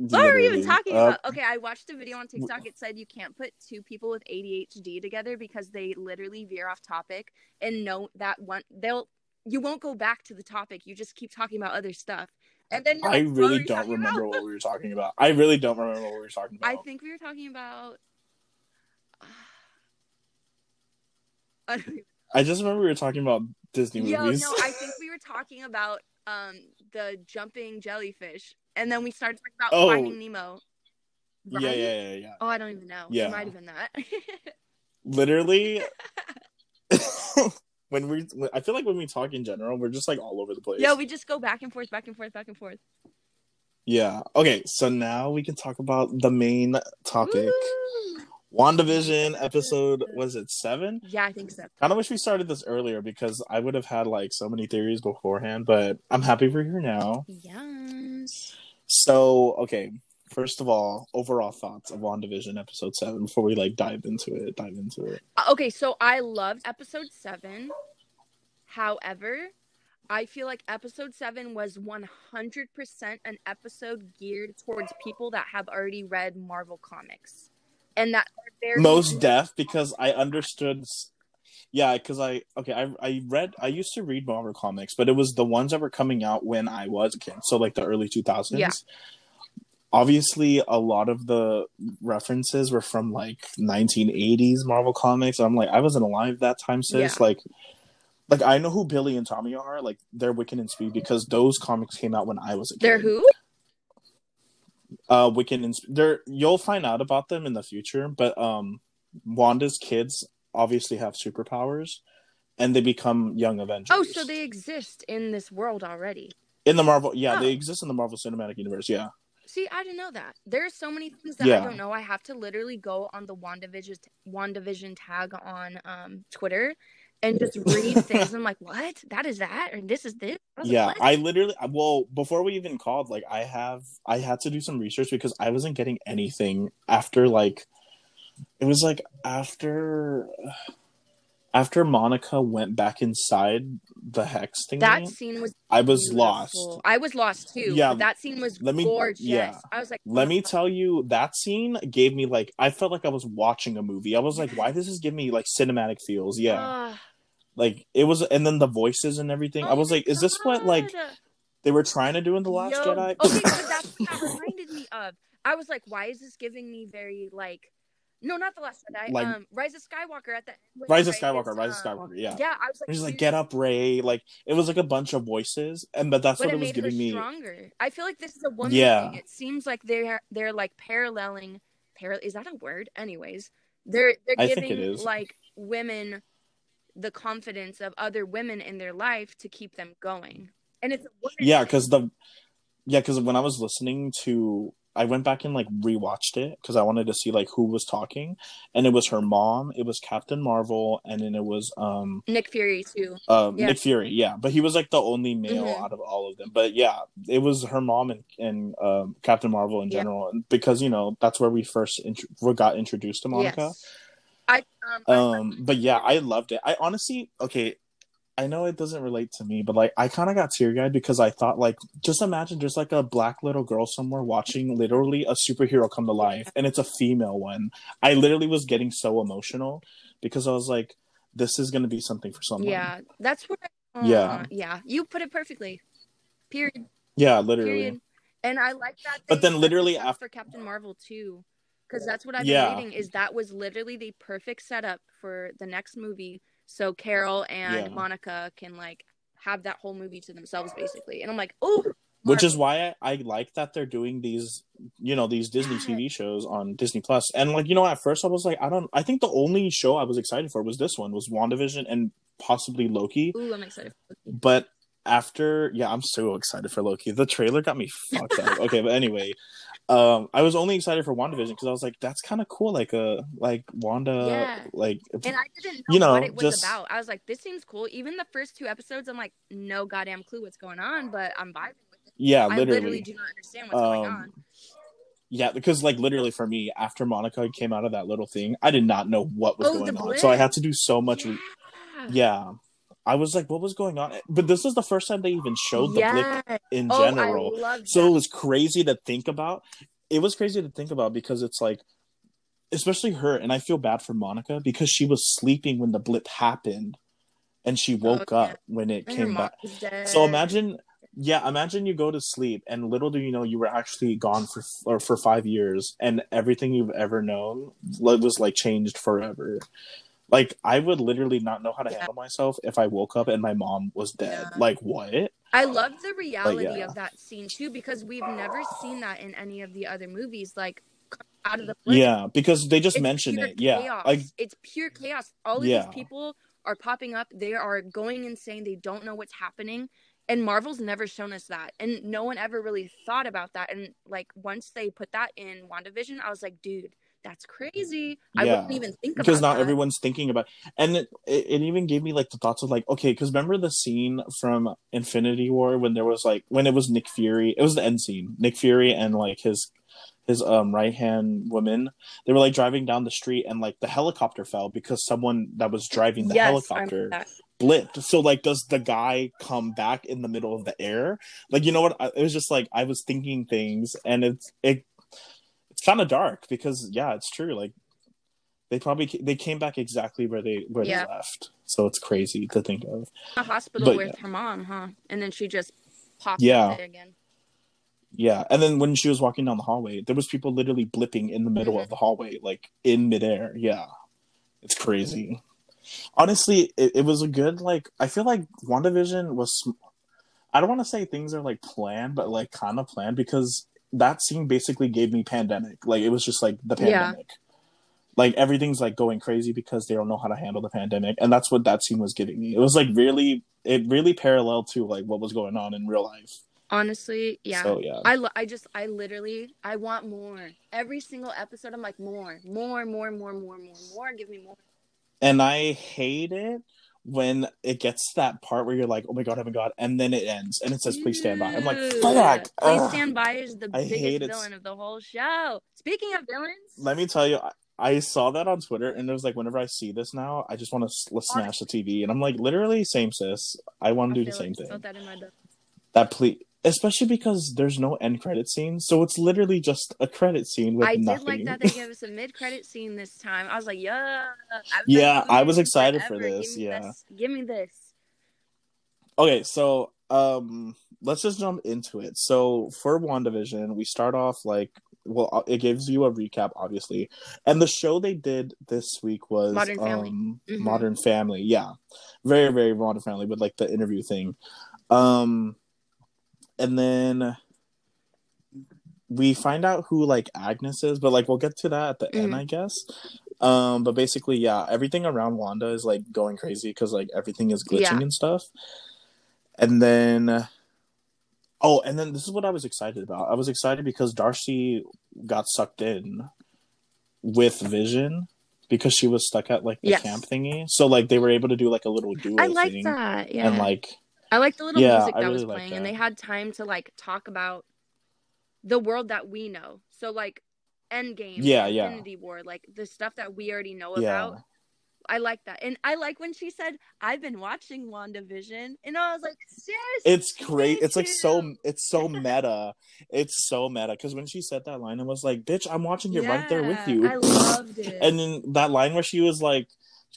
What were we even talking Uh, about? Okay, I watched a video on TikTok. It said you can't put two people with ADHD together because they literally veer off topic and know that one they'll you won't go back to the topic. You just keep talking about other stuff. And then I like, really don't remember about? what we were talking about. I really don't remember what we were talking about. I think we were talking about I I just remember we were talking about Disney Yo, movies. no, I think we were talking about um the jumping jellyfish. And then we started talking about Oh. finding Nemo. yeah, Right? yeah, yeah, yeah. Oh, I don't even know. Yeah. It might have been that. Literally, when we, I feel like when we talk in general, we're just like all over the place. Yeah, we just go back and forth, back and forth, back and forth. Yeah. Okay. So now we can talk about the main topic. Woo! WandaVision episode was it seven? Yeah, I think so. Kind of wish we started this earlier because I would have had like so many theories beforehand, but I'm happy we're here now. Yes. So, okay, first of all, overall thoughts of WandaVision episode seven before we like dive into it. Dive into it. Uh, Okay, so I loved episode seven. However, I feel like episode seven was 100% an episode geared towards people that have already read Marvel comics. And that very Most deaf because I understood. Yeah, because I okay, I I read I used to read Marvel comics, but it was the ones that were coming out when I was a kid, so like the early two thousands. Yeah. Obviously, a lot of the references were from like 1980s Marvel comics. I'm like, I wasn't alive that time, sis. Yeah. Like, like I know who Billy and Tommy are. Like, they're Wiccan and Speed because those comics came out when I was a kid. They're who? Uh Wiccan and there, you'll find out about them in the future, but um Wanda's kids obviously have superpowers and they become young Avengers. Oh, so they exist in this world already. in the Marvel yeah, Oh. they exist in the Marvel Cinematic Universe, yeah. See, I didn't know that. There are so many things that Yeah. I don't know. I have to literally go on the WandaVision WandaVision tag on um Twitter and just read things. I'm like, what? That is that, or this is this. I was like, Yeah. I literally well, before we even called, like I have I had to do some research because I wasn't getting anything after like it was like after after Monica went back inside the hex thing. that scene was. I was beautiful. lost. I was lost too. Yeah. that scene was Let me- gorgeous. yeah. I was like, Let me tell you, that scene gave me like I felt like I was watching a movie. I was like, why does this give me like cinematic feels? Yeah, "Ah, like it was, and then the voices and everything. I oh was my like, is this what like they were trying to do in the Last Yo- Jedi? Okay, so that's what that reminded me of. I was like, why is this giving me very like, no, not the Last Jedi. Like- um, Rise of Skywalker at the. Rise of Skywalker, Rise of um, Skywalker, yeah. Yeah, I was like, like, get up, Rey. Like it was like a bunch of voices, and but that's but what it was giving me. stronger. I feel like this is a woman Yeah. thing. It seems like they're they're like paralleling. Par- is that a word? Anyways, they're they're I giving like women the confidence of other women in their life to keep them going, and it's Yeah, because the yeah, because when I was listening to, I went back and like rewatched it because I wanted to see like who was talking, and it was her mom, it was Captain Marvel, and then it was um Nick Fury too. um Yeah. Nick Fury, yeah, but he was like the only male Mhm. out of all of them. But yeah, it was her mom and and um, Captain Marvel in general, and because you know that's where we first int- we got introduced to Monica. Yes. I um, Um, but yeah, I loved it. I honestly, okay, I know it doesn't relate to me, but like I kind of got teary eyed because I thought like, just imagine there's like a black little girl somewhere watching literally a superhero come to life, and it's a female one. I literally was getting so emotional because I was like, this is gonna be something for someone. Yeah, that's what. I, uh, Yeah. yeah, you put it perfectly. Period. yeah, literally. Period. And I like that. But then literally after- for Captain Marvel too, because that's what I've Yeah. been reading. Is that was literally the perfect setup for the next movie, so Carol and Yeah. Monica can like have that whole movie to themselves, basically. And I'm like, oh, Which is why I, I like that they're doing these, you know, these Disney TV shows on Disney Plus. And like, you know, at first I was like, I don't. I think the only show I was excited for was this one, was WandaVision and possibly Loki. ooh, I'm excited. But after, yeah, I'm so excited for Loki. The trailer got me fucked up. Okay, but anyway, um, I was only excited for WandaVision because I was like, that's kind of cool, like a like Wanda, Yeah. like And I didn't know, You know, what it was just- about. I was like, this seems cool. Even the first two episodes, I'm like, no goddamn clue what's going on, but I'm vibing with it. yeah, I literally. literally do not understand what's going Um, on. Yeah, because like literally for me, after Monica came out of that little thing, I did not know what was Oh, going on. So I had to do so much. re- Yeah. yeah, I was like, what was going on? But this was the first time they even showed the blip in Oh, general. So it was crazy to think about. It was crazy to think about because it's like, especially her, and I feel bad for Monica because she was sleeping when the blip happened, and she woke Oh, yeah. up when it And came back. So imagine, yeah, imagine you go to sleep, and little do you know you were actually gone for or for five years, and everything you've ever known was like changed forever. Like I would literally not know how to Yeah. handle myself if I woke up and my mom was dead. Yeah. Like what? I love the reality yeah. of that scene too because we've never seen that in any of the other movies. Like out of the blip. Yeah, because they just It's mention it. Yeah, like it's pure chaos. All of these people are popping up. They are going insane. They don't know what's happening. And Marvel's never shown us that. And no one ever really thought about that. And like once they put that in WandaVision, I was like, dude, that's crazy. I Yeah. wouldn't even think because not that. everyone's thinking about and it, it, it even gave me like the thoughts of like okay because remember the scene from infinity war when there was like when it was nick fury it was the end scene nick fury and like his his um right hand woman they were like driving down the street and like the helicopter fell because someone that was driving the yes, helicopter blipped so like does the guy come back in the middle of the air like you know what I, it was just like i was thinking things and it's it it's kind of dark because yeah it's true like they probably they came back exactly where they where Yeah. they left so it's crazy to think of A hospital But, with yeah. her mom, huh? And then she just popped Yeah. again. yeah and then when she was walking down the hallway there was people literally blipping in the middle Mhm. of the hallway like in midair yeah it's crazy honestly it, it was a good like i feel like wandavision was sm- i don't want to say things are like planned but like kind of planned because that scene basically gave me pandemic like it was just like the Yeah. pandemic like everything's like going crazy because they don't know how to handle the pandemic and that's what that scene was giving me it was like really it really paralleled to like what was going on in real life Honestly, yeah. so yeah I, I just I literally I want more. Every single episode I'm like more, more, more, more, more, more, more. Give me more. and I hate it when it gets to that part where you're like, "Oh my god, oh my god," and then it ends and it says, "Please stand by." I'm like, "Fuck!" Please Ugh. stand by is the I biggest villain of the whole show. Speaking of villains, Let me tell you, I, I saw that on Twitter, and it was like, whenever I see this now, I just want to smash the TV, and I'm like, literally, same sis. I want to do the same thing. that in my. That please, especially because there's no end credit scene, so it's literally just a credit scene with I nothing. I did like that they gave us a mid credit scene this time. I was like, yeah. Been Yeah, I was excited for this, Give yeah. this. Give me this. Okay, so um let's just jump into it. So for WandaVision, we start off like well uh, it gives you a recap obviously. And the show they did this week was Modern Family. um Mhm. Modern Family. Yeah. Very very Modern Family with like the interview thing. Um and then we find out who like Agnes is, but like we'll get to that at the end, Mhm. I guess. Um, but basically, yeah, everything around Wanda is like going crazy because like everything is glitching Yeah. and stuff. And then, oh, and then this is what I was excited about. I was excited because Darcy got sucked in with Vision because she was stuck at like the Yes. camp thingy. So like they were able to do like a little duo I like thing, that. Yeah. and like I like the little Yeah, music that was really like playing, and they had time to like talk about the world that we know. So like Endgame, Yeah, yeah. Infinity War, like the stuff that we already know yeah. about. I like that, and I like when she said, "I've been watching WandaVision," and I was like, "Sis, it's great it's like so it's so meta it's so meta because when she said that line i was like bitch i'm watching it right there with you I loved it. and then that line where she was like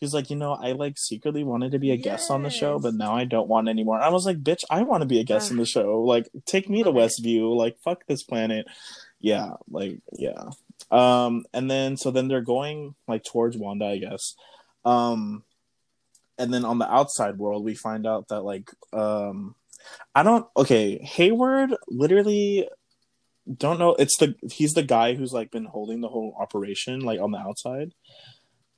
she's like you know i like secretly wanted to be a guest on the show but now i don't want anymore i was like bitch i want to be a guest in the show. Like take me to westview. Like fuck this planet. Yeah like yeah. Um and then so then they're going like towards wanda i guess. Um and then on the outside world we find out that like um i don't okay hayward literally don't know it's the he's the guy who's like been holding the whole operation like on the outside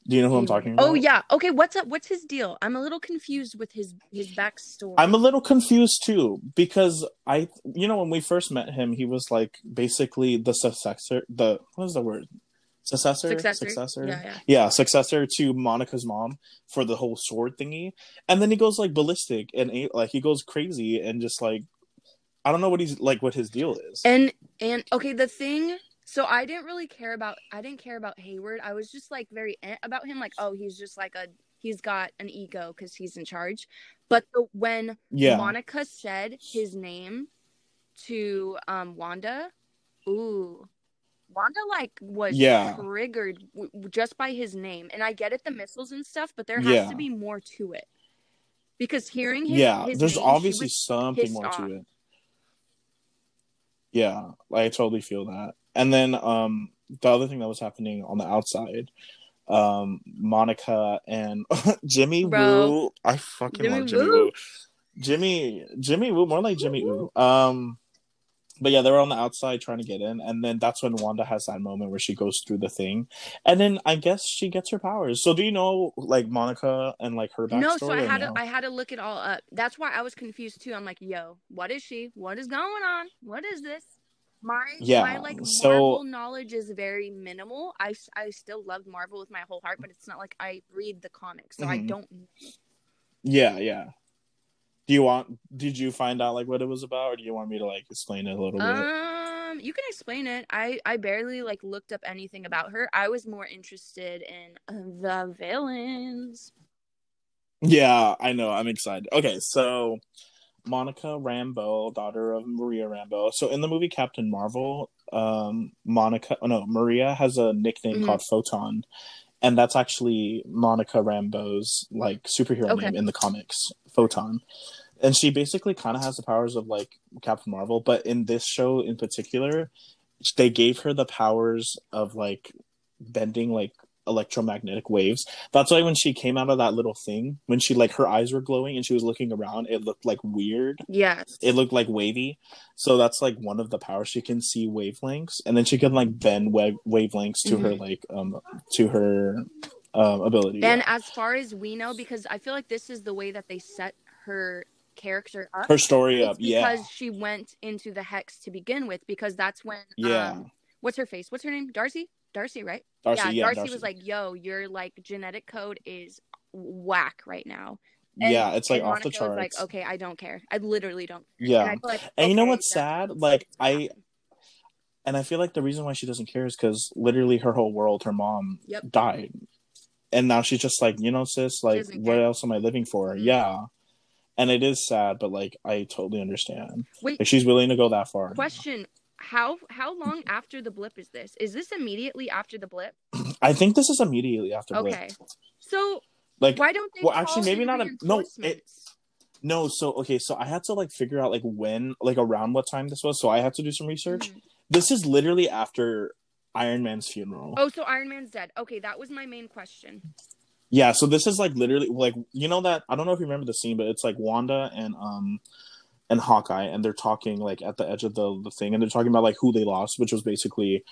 do you know who i'm talking oh, about Oh yeah. Okay. What's up? What's his deal? I'm a little confused with his his backstory. i'm a little confused too because i you know when we first met him he was like basically the successor the what is the word successor successor. successor Yeah, yeah. yeah, successor to Monica's mom for the whole sword thingy, and then he goes like ballistic and like he goes crazy and just like I don't know what he's like what his deal is. And and okay, the thing. So I didn't really care about. I didn't care about Hayward. I was just like very eh about him. Like, oh, he's just like a. He's got an ego because he's in charge. But the, when yeah, Monica said his name to um Wanda, ooh, Wanda like was Yeah. triggered w- just by his name. And I get it, the missiles and stuff, but there has Yeah. to be more to it. Because hearing his, yeah. his There's name, obviously something more off. to it. Yeah, I totally feel that. And then um the other thing that was happening on the outside, um Monica and Jimmy Bro. Woo. I fucking Jimmy love Jimmy Woo. Woo. Jimmy Jimmy Woo, more like Jimmy Woo. Um but yeah, they were on the outside trying to get in, and then that's when Wanda has that moment where she goes through the thing, and then I guess she gets her powers. So do you know like Monica and like her backstory? No, so I or had no? to I had to look it all up. That's why I was confused too. I'm like, yo, what is she? What is going on? What is this? My Yeah, my like so- Marvel knowledge is very minimal. I I still love Marvel with my whole heart, but it's not like I read the comics, so I Mhm. don't. Yeah, yeah. Do you want? Did you find out like what it was about, or do you want me to like explain it a little bit? Um, you can explain it. I I barely like looked up anything about her. I was more interested in uh, the villains. Yeah, I know. I'm excited. Okay, so Monica Rambeau, daughter of Maria Rambeau. So in the movie Captain Marvel, um, Monica, oh no, Maria has a nickname Mhm. called Photon, and that's actually Monica Rambeau's like superhero Okay. name in the comics, Photon. And she basically kind of has the powers of like Captain Marvel, but in this show in particular, they gave her the powers of like bending like electromagnetic waves. That's why when she came out of that little thing, when she like her eyes were glowing and she was looking around, it looked like weird. Yes. It looked like wavy. So that's like one of the powers she can see wavelengths, and then she can like bend wa- wavelengths to her like um to her um ability. and as far as we know, because I feel like this is the way that they set her character up. her story it's up, yeah, because she went into the hex to begin with. Because that's when yeah. um, what's her face? What's her name? Darcy. Darcy, right? Darcy, yeah, yeah, Darcy, Darcy. was like, "Yo, your like genetic code is whack right now." And- yeah, it's like off the Monica charts. like, "Okay, I don't care. I literally don't." care." yeah, And, like, And you know what's sad? Like, I- and I feel like the reason why she doesn't care is because literally her whole world, her mom Yep. died, and now she's just like, you know, sis, like, what care. else am I living for? Mhm. Yeah, and it is sad, but like, I totally understand. Wait, Like, she's willing to go that far. question: How how long after the blip is this? Is this immediately after the blip? I think this is immediately after Blip. Okay, so Like, why don't they? well, actually, maybe not a- no, it- no, so okay, so I had to like figure out like when, like around what time this was. So I had to do some research. Mhm. This is literally after Iron Man's funeral. Oh, so Iron Man's dead. Okay, that was my main question. Yeah, so this is like literally like you know that I don't know if you remember the scene, but it's like Wanda and um and Hawkeye, and they're talking like at the edge of the the thing, and they're talking about like who they lost, which was basically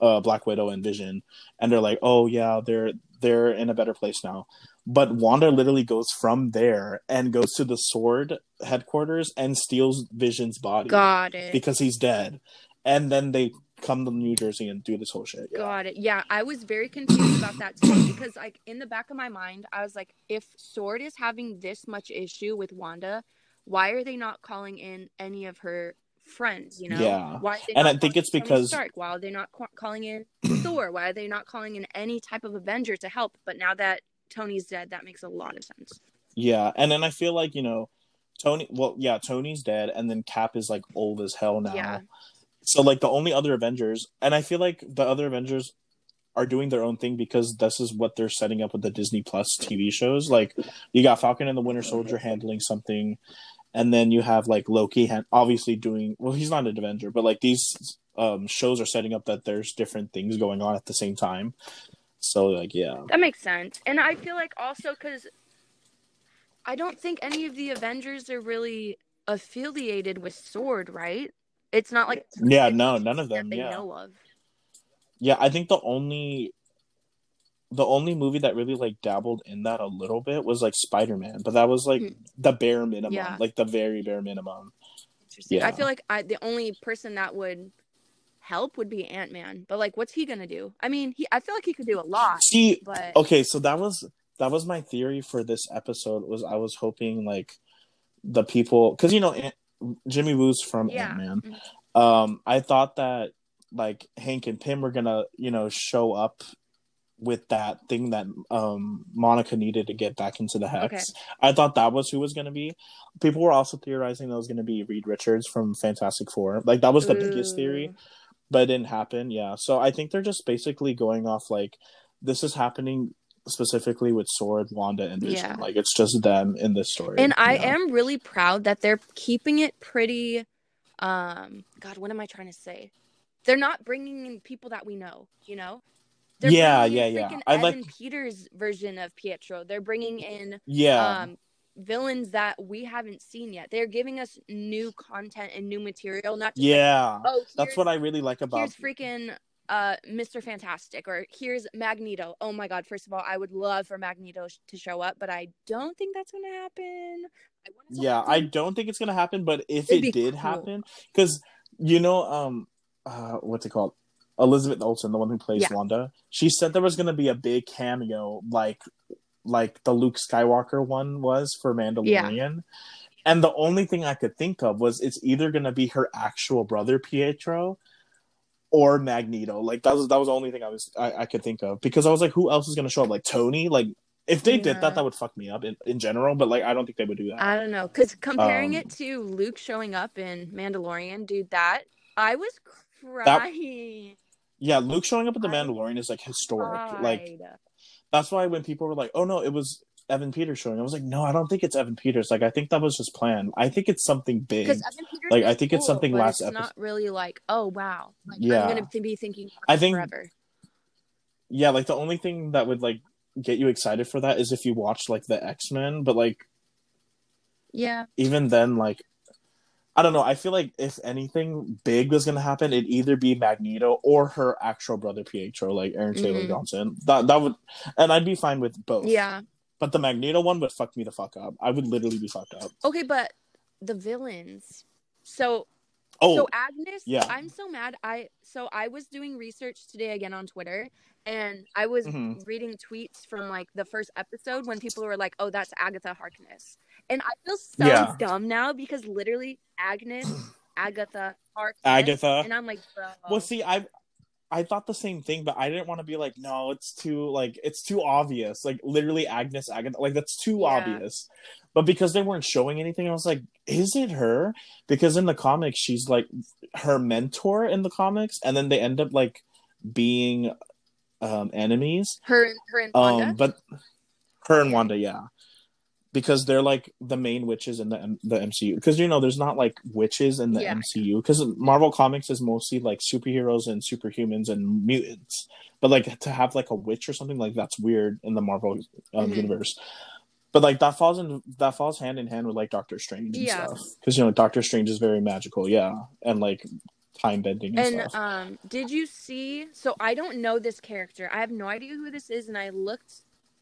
uh Black Widow and Vision, and they're like, oh yeah, they're they're in a better place now. But Wanda literally goes from there and goes to the Sword headquarters and steals Vision's body Got it. because he's dead, and then they come to New Jersey and do this whole shit. Yeah. Got it. Yeah, I was very confused about that too because, like, in the back of my mind, I was like, if Sword is having this much issue with Wanda, why are they not calling in any of her friends? You know, Yeah. Why? And I think it's because- Stark. Why are they not ca- calling in Thor? Why are they not calling in any type of Avenger to help? But now that Tony's dead, that makes a lot of sense. Yeah, and then I feel like you know, Tony. Well, yeah, Tony's dead, and then Cap is like old as hell now. Yeah. So like the only other Avengers, and I feel like the other Avengers are doing their own thing because this is what they're setting up with the Disney Plus TV shows. Like you got Falcon and the Winter Soldier handling something, and then you have like Loki, han- obviously doing. Well, he's not an Avenger, but like these um shows are setting up that there's different things going on at the same time. So like yeah, That makes sense. And I feel like also because I don't think any of the Avengers are really affiliated with Sword, right? It's not like Yeah, no, none of them, they yeah. know of. Yeah, I think the only the only movie that really like dabbled in that a little bit was like Spider-Man, but that was like Hmm. the bare minimum, Yeah. like the very bare minimum. Interesting. I feel like I the only person that would help would be Ant Man. But like what's he gonna do? I mean he I feel like he could do a lot, See, but okay, so that was that was my theory for this episode was I was hoping like the people cuz you know Ant, Jimmy Woo's from Yeah. Ant-Man. Mhm. Um I thought that like Hank and Pym were to, you know, show up with that thing that um Monica needed to get back into the hex. Okay. I thought that was who was going to be. People were also theorizing that was going to be Reed Richards from Fantastic Four. Like that was the biggest theory, but it didn't happen. Yeah. So I think they're just basically going off like this is happening specifically with Sword, Wanda, and Vision. Yeah. Like it's just them in this story. And I Yeah. am really proud that they're keeping it pretty um god, what am I trying to say? They're not bringing in people that we know, you know? They're Yeah, yeah, yeah. I Evan like- Peters version of Pietro. They're bringing in Yeah. um villains that we haven't seen yet. They're giving us new content and new material, not just like, yeah. oh, That's what I really like about here's freaking uh Mr. Fantastic or here's Magneto. Oh my god, first of all, I would love for Magneto sh- to show up, but I don't think that's going to happen. I want it to yeah i don't think it's gonna happen but if It'd it did cool. happen because you know um uh, what's it called? Elizabeth Olsen, the one who plays Yeah. Wanda. She said there was going to be a big cameo, like like the Luke Skywalker one was for Mandalorian. And the only thing I could think of was it's either going to be her actual brother Pietro or Magneto. Like that was that was the only thing I was I, I could think of because I was like, who else is going to show up? Like Tony. Like if they did that, that would fuck me up in, in general. But like I don't think they would do that. I don't know, because comparing Um, it to Luke showing up in Mandalorian, dude, that I was That- yeah, Luke showing up at the I Mandalorian is like historic. Like that's why when people were like, "Oh no, it was Evan Peters showing," I was like, "No, I don't think it's Evan Peters. Like, I think that was just planned. I think it's something big." because Evan Peters Like, I think it's cool, something but last it's episode- not really like, oh wow, like, Yeah. I'm gonna be thinking I think- forever. Yeah, like the only thing that would like get you excited for that is if you watch like the X Men, but like Yeah, even then, like I don't know. I feel like if anything big was gonna happen, it'd either be Magneto or her actual brother Pietro, like Aaron Taylor Mhm. Johnson. That that would, and I'd be fine with both. yeah. but the Magneto one would fuck me the fuck up. I would literally be fucked up. Okay, but the villains. So Oh, so Agnes, yeah. I'm so mad. I so I was doing research today again on Twitter, and I was Mhm. reading tweets from like the first episode when people were like, "Oh, that's Agatha Harkness," and I feel so Yeah. dumb now because literally Agnes, Agatha Harkness, Agatha. and I'm like, bro. Well, see, I I thought the same thing, but I didn't want to be like, no, it's too like it's too obvious. Like literally Agnes Agatha, like that's too Yeah. obvious. But because they weren't showing anything, I was like, is it her? Because in the comics, she's like her mentor in the comics, and then they end up like being um enemies. her, her and Wanda. Um, but her and Wanda, yeah, because they're like the main witches in the the MCU. Because you know, there's not like witches in the Yeah. MCU. Because Marvel Comics is mostly like superheroes and superhumans and mutants. But like to have like a witch or something like that's weird in the Marvel um, Mhm. universe. But like that falls in that falls hand in hand with like Doctor Strange and Yeah. stuff. Because you know Doctor Strange is very magical, yeah, and like time bending and, And stuff. um, did you see? So I don't know this character. I have no idea who this is, and I looked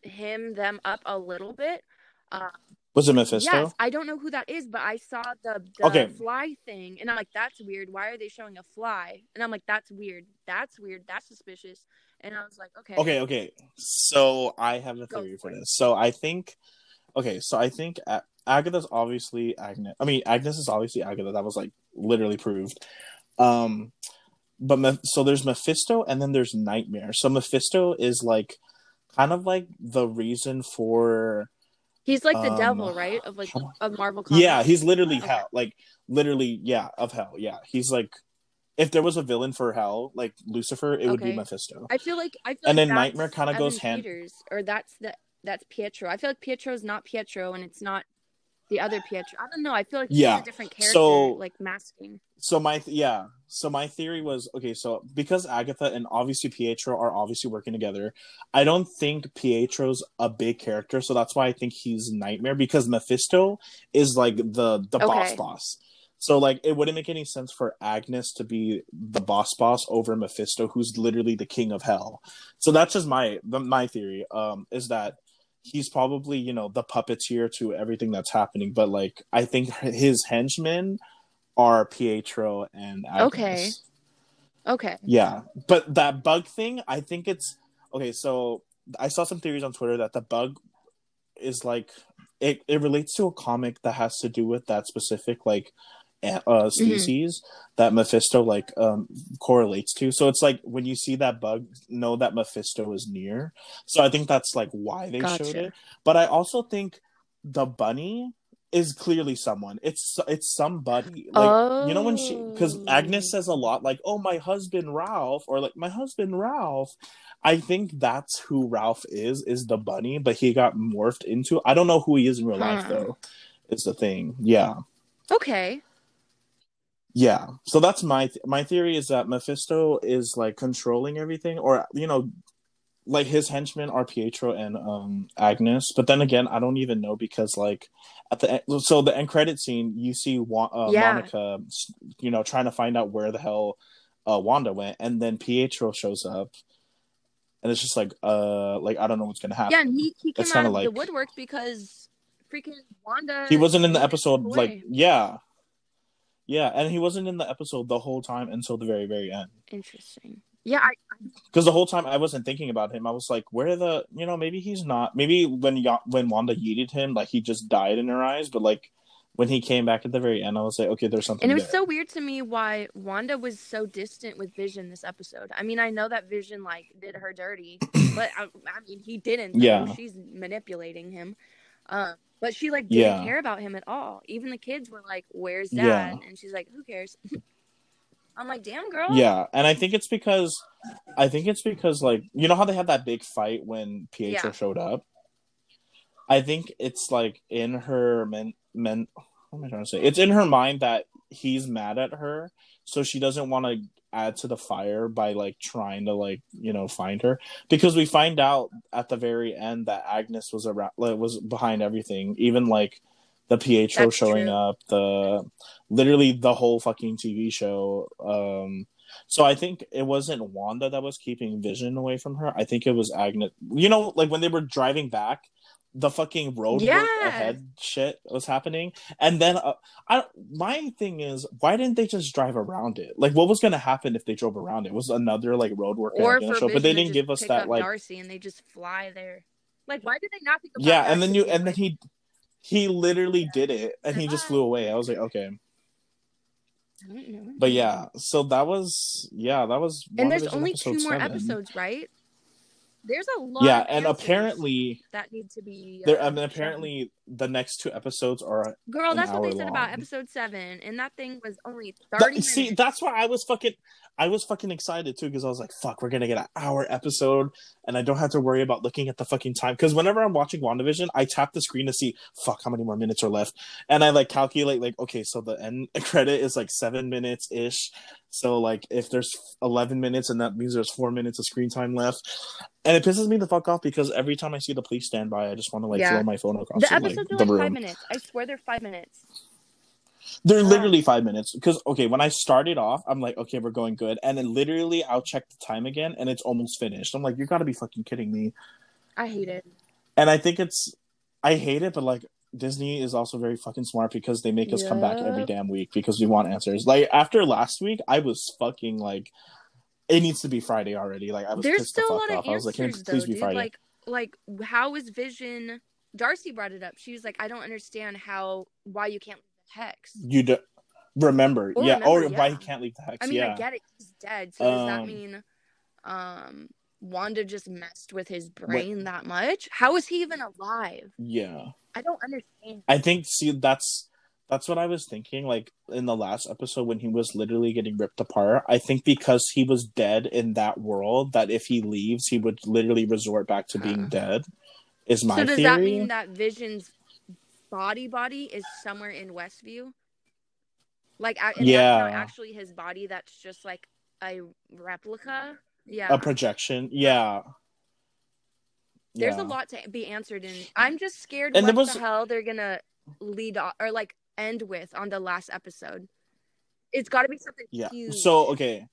him them up a little bit. Uh, Was it Mephisto? yes, I don't know who that is, but I saw the, the Okay. fly thing, and I'm like, that's weird. Why are they showing a fly? And I'm like, that's weird. That's weird. That's suspicious. And I was like, okay, Okay, okay. So I have a theory for for this. So I think, okay, so I think A- Agatha's obviously Agnes. I mean, Agnes is obviously Agatha. That was like literally proved. Um, but Me- so there's Mephisto, and then there's Nightmare. So Mephisto is like kind of like the reason for he's like the um, devil, right? Of like of Marvel comics. yeah, he's literally Okay. hell. Like literally, yeah, of hell. Yeah, he's like if there was a villain for hell, like Lucifer, it would be Mephisto. I feel like I feel And like then Nightmare kinda goes hand- or that's the that's Pietro. I feel like Pietro's not Pietro, and it's not the other Pietro. I don't know. I feel like Yeah. he's a different character, So- like masking. so my th- yeah so my theory was okay so because agatha and obviously pietro are obviously working together i don't think pietro's a big character so that's why i think he's nightmare because mephisto is like the the boss Okay. boss so like it wouldn't make any sense for agnes to be the boss boss over mephisto who's literally the king of hell so that's just my my theory um is that he's probably you know the puppeteer to everything that's happening but like i think his henchmen are Pietro and Agnes. Okay. Okay. Yeah, but that bug thing, I think it's okay. So I saw some theories on Twitter that the bug is like it. It relates to a comic that has to do with that specific like uh, species that Mephisto like um correlates to. So it's like when you see that bug, know that Mephisto is near. So I think that's like why they showed it. But I also think the bunny is clearly someone. It's it's somebody. Like you know when she because Oh. Agnes says a lot like, "Oh, my husband Ralph," or like, "My husband Ralph." I think that's who Ralph is. Is the bunny, but he got morphed into. I don't know who he is in real life though. Is the thing. Yeah. Okay. Yeah. So that's my th- my theory is that Mephisto is like controlling everything, or you know, like his henchmen are Pietro and um Agnes. But then again, I don't even know because like at the end, so the end credit scene, you see Wa- uh, Yeah. Monica, you know, trying to find out where the hell uh, Wanda went, and then Pietro shows up, and it's just like uh like I don't know what's gonna happen. Yeah, and he he came It's out of the woodwork because freaking Wanda. he wasn't in the episode like yeah Yeah, and he wasn't in the episode the whole time until the very, very end. Interesting. Yeah, I, Because the whole time I wasn't thinking about him. I was like, where the, you know, maybe he's not. Maybe when when Wanda yeeted him, like he just died in her eyes. But like when he came back at the very end, I was like, okay, there's something. and it was there. so weird to me why Wanda was so distant with Vision this episode. I mean, I know that Vision like did her dirty, but I, I mean, he didn't. Yeah. she's manipulating him. Um, but she like didn't Yeah. care about him at all. Even the kids were like, "Where's Dad?" Yeah. And she's like, "Who cares?" I'm like, "Damn, girl." Yeah, and I think it's because, I think it's because like you know how they had that big fight when Pietro Yeah. showed up. I think it's like in her men men. What am I trying to say? It's in her mind that he's mad at her, so she doesn't want to add to the fire by like trying to like you know find her because we find out at the very end that Agnes was around like, was behind everything, even like the Pietro That's showing true. up, the literally the whole fucking TV show. Um, so I think it wasn't Wanda that was keeping Vision away from her. I think it was Agnes. You know, like when they were driving back, the fucking road Yeah. ahead shit was happening, and then uh, I my thing is why didn't they just drive around it? Like, what was gonna happen if they drove around it? Was another like road work Or show? But they didn't give us that like Darcy and they just fly there. Like, why did they not think about yeah, and then you and then he he literally did it, and he just flew away. I was like, okay. I don't know. But yeah, so that was yeah, that was. and there's only two more seven. episodes, right? There's a lot. Yeah, and apparently that need to be. there. uh, I mean, apparently the next two episodes are. girl, that's what they said about episode seven, and that thing was only That- thirty see, that's why I was fucking. I was fucking excited too because I was like, "Fuck, we're gonna get an hour episode, and I don't have to worry about looking at the fucking time." Because whenever I'm watching WandaVision, I tap the screen to see, "Fuck, how many more minutes are left?" And I like calculate, like, okay, so the end credit is like seven minutes ish. So like, if there's eleven minutes, and that means there's four minutes of screen time left, and it pisses me the fuck off because every time I see the police stand by, I just want to like Yeah. throw my phone across the the, like, episodes the are like room. five minutes. I swear they're five minutes. They're Yeah. literally five minutes. Because okay, when I started off, I'm like, okay, we're going good, and then literally I'll check the time again, and it's almost finished. I'm like, you got to be fucking kidding me. I hate it. And I think it's, I hate it, but like Disney is also very fucking smart because they make us come back every damn week because we want answers. Like after last week, I was fucking like, it needs to be Friday already. Like I was There's pissed the still a lot off. of I was like, can answers it though, please be dude. Friday? Like, like how is Vision? Darcy brought it up. She was like, I don't understand how why you can't leave the hex. you do remember, Or yeah, remember, or why he can't leave the hex? I mean, yeah, I get it. He's dead. So does that Um, mean um Wanda just messed with his brain that much? How is he even alive? yeah. I don't understand. I think see that's that's what I was thinking like in the last episode when he was literally getting ripped apart. I think because he was dead in that world that if he leaves he would literally resort back to being Huh. dead. Is my so does theory. that mean that Vision's body body is somewhere in Westview? Like, Yeah. actually his body. That's just like a replica. Yeah. a projection? Yeah. There's Yeah. a lot to be answered, and I'm just scared And what was- the hell they're gonna lead off, or like end with on the last episode. It's got to be something Yeah. huge. So okay.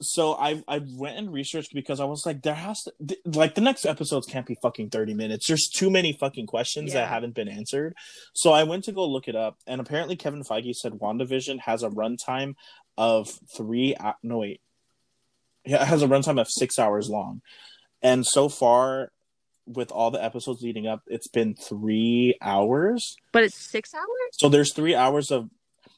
So I I went and researched because I was like, there has to th- like the next episodes can't be fucking thirty minutes. There's too many fucking questions Yeah. that haven't been answered. So I went to go look it up, and apparently Kevin Feige said WandaVision has a runtime of three. hou- No wait, yeah, it has a runtime of six hours long, and so far. With all the episodes leading up, it's been three hours. but it's six hours. So there's three hours of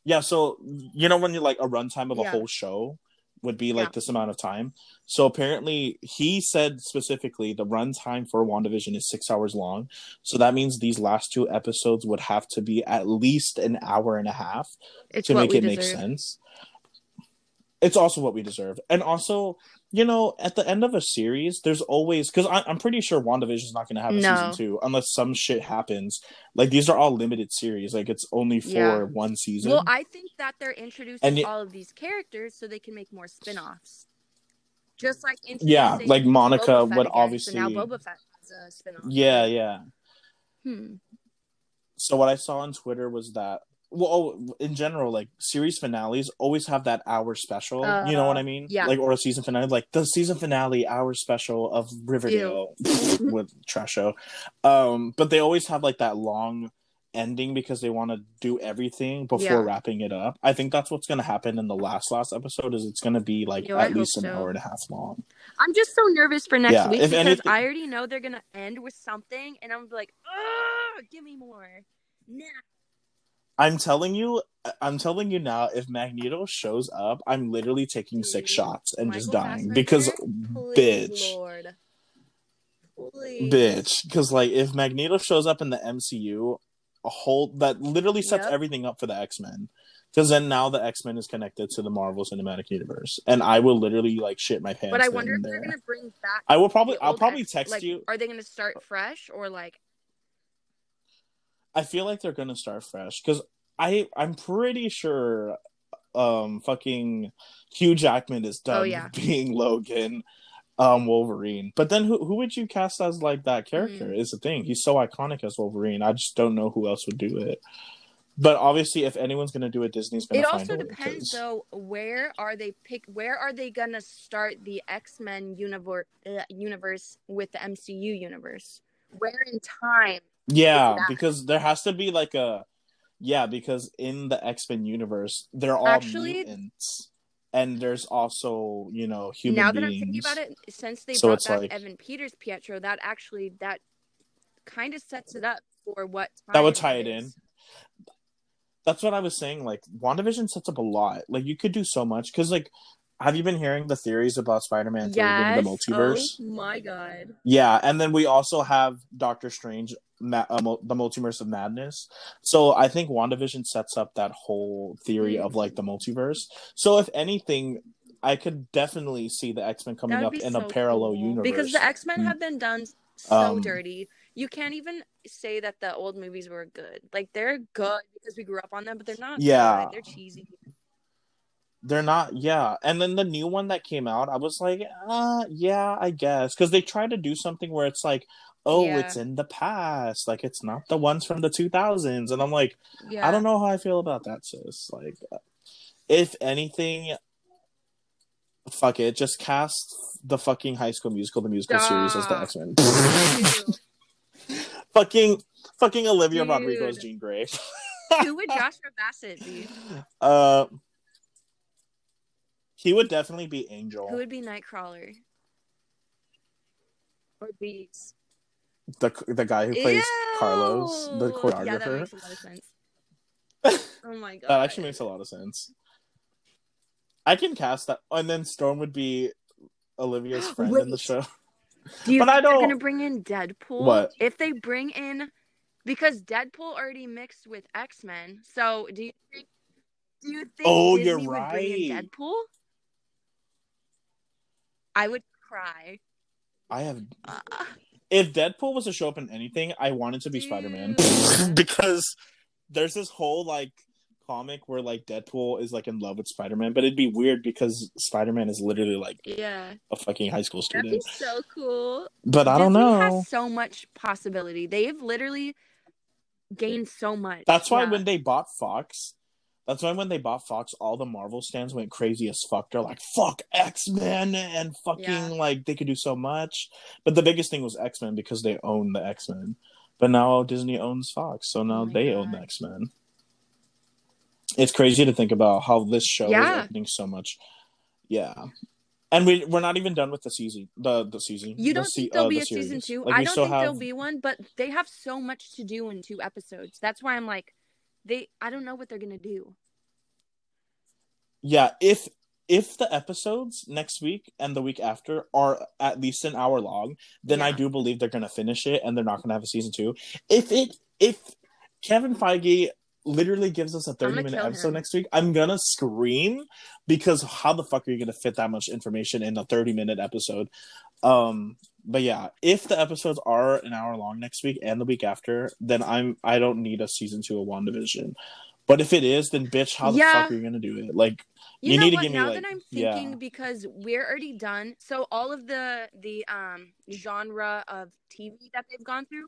yeah. So you know when you're like a runtime of a whole show would be like Yeah. this amount of time. So apparently he said specifically the runtime for WandaVision is six hours long. So that means these last two episodes would have to be at least an hour and a half It's to make it make sense. It's also what we deserve. And also, you know, at the end of a series, there's always because I'm pretty sure WandaVision's not going to have a No. season two unless some shit happens. Like these are all limited series. Like it's only for Yeah. one season. Well, I think that they're introducing And all of these characters so they can make more spin-offs. Just like Yeah, like Monica would obviously- now Boba Fett has a spin-off. yeah, yeah. Hmm. So what I saw on Twitter was that well, oh, in general, like series finales always have that hour special. you know what I mean? yeah. Like or a season finale, like the season finale hour special of Riverdale with trash show. Um, but they always have like that long ending because they want to do everything before Yeah. wrapping it up. I think that's what's going to happen in the last last episode. Is it's going to be like Yo, I at least an so. hour and a half long. I'm just so nervous for next Yeah, week because anything- I already know they're gonna end with something, and I'm like, oh, give me more. Nah. I'm telling you, I'm telling you now. If Magneto shows up, I'm literally taking six shots and just dying Fassbender, because Please, bitch. Lord. Please. bitch because like if magneto shows up in the mcu a whole that literally sets Yep. everything up for the x-men because then now the x-men is connected to the marvel cinematic universe and i will literally like shit my pants But I wonder if there. they're gonna bring back. i will probably i'll probably X- text like, you Are they gonna start fresh or like? I feel like they're gonna start fresh because i i'm pretty sure um fucking hugh jackman is done Oh, yeah. being logan um wolverine but then who, who would you cast as like that character Mm-hmm. is the thing he's so iconic as wolverine i just don't know who else would do it but obviously if anyone's gonna do it disney's gonna It find also depends though. Where are they pick? Where are they gonna start the X Men universe uh, universe with the MCU universe? Where in time? Yeah because there has to be like a yeah because in the x-men universe they're all Actually- mutants and there's also you know human now that beings I'm thinking about it, since they So brought back like- Evan Peters Pietro, that actually that kind of sets it up for what that would tie it in. That's what i was saying like wandavision sets up a lot. Like you could do so much because like have you been hearing the theories about spider-man 3 Yes. the multiverse Oh my god. yeah and then we also have doctor strange Ma- uh, mul- the multiverse of madness so i think wandavision sets up that whole theory Mm. of like the multiverse so if anything i could definitely see the x-men coming up in so a parallel cool. universe Because the X Men Mm. have been done so Um, dirty. You can't even say that the old movies were good. Like they're good because we grew up on them, but they're not. Yeah. good. they're cheesy. They're not yeah and then the new one that came out i was like uh yeah i guess because they try to do something where it's like oh Yeah. it's in the past like it's not the ones from the 2000s and i'm like Yeah, I don't know how I feel about that, sis. Like, if anything, fuck it, just cast the fucking High School Musical, the musical series, as the X Men. Fucking, fucking Olivia Dude. Rodrigo as Jean Grey. Who would Joshua Bassett be? Uh, he would definitely be Angel, Who would be Nightcrawler? Or Beast? the the guy who plays Ew! Carlos, the Yeah, that choreographer. makes a lot of sense. Oh my god. that actually makes a lot of sense. I can cast that, and then Storm would be Olivia's friend in the Wait. show. Do you But think I they're don't- gonna bring in Deadpool? What? if they bring in because Deadpool already mixed with X Men? So do you think? Do you think Oh, Disney you're would bring in right. Deadpool? I would cry. I have Uh, if Deadpool was to show up in anything, I wanted to be Spider Man because there's this whole like comic where like Deadpool is like in love with Spider Man, but it'd be weird because Spider Man is literally like yeah, a fucking high school student. that'd be so cool. But I don't know. Has so much possibility. They've literally gained so much. That's why Yeah. when they bought Fox, that's why when they bought Fox, all the Marvel stands went crazy as fuck. They're like, "Fuck X Men!" and fucking Yeah. like they could do so much. But the biggest thing was X Men because they own the X Men. But now Disney owns Fox, so now Oh they own the X Men. It's crazy to think about how this show Yeah. is opening so much. Yeah. And we we're not even done with the season. The the season. You don't se- think there'll uh, be the a season series. two? Like, I don't think have- there'll be one, but they have so much to do in two episodes. That's why I'm like, they. I don't know what they're gonna do. yeah if if the episodes next week and the week after are at least an hour long then i do believe they're gonna finish it and they're not gonna have a season two if it if kevin feige literally gives us a 30 minute episode him. next week i'm gonna scream because how the fuck are you gonna fit that much information in a 30 minute episode um but yeah if the episodes are an hour long next week and the week after then i'm i don't need a season two of wandavision but if it is then bitch how the Yeah. fuck are you gonna do it like You, You need to what? give me, now like- that I'm yeah. thinking, because we're already done. So all of the the um genre of TV that they've gone through,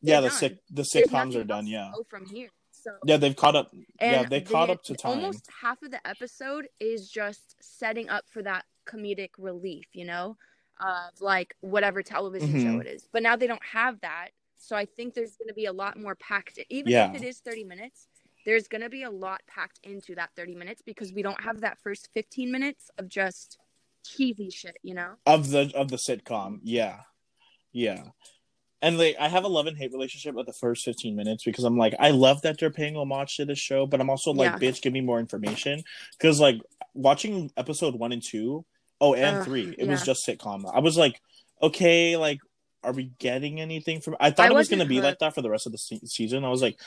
yeah the done. sick the sitcoms are done yeah Go from here. So yeah they've caught up yeah they caught up to time Almost half of the episode is just setting up for that comedic relief, you know, of like whatever television Mhm. show it is. But now they don't have that. So I think there's going to be a lot more packed. Even Yeah. if it is 30 minutes, there's going to be a lot packed into that 30 minutes because we don't have that first 15 minutes of just TV shit, you know? of the of the sitcom. Yeah, yeah. And like, I have a love and hate relationship with the first fifteen minutes because I'm like, I love that they're paying homage to this show, but I'm also like, Yeah. bitch, give me more information. Because like watching episode one and two, oh, and Ugh, three, it was just sitcom. I was like, okay, like, are we getting anything from? I thought I it was gonna be like that for the rest of the se- season. I was like.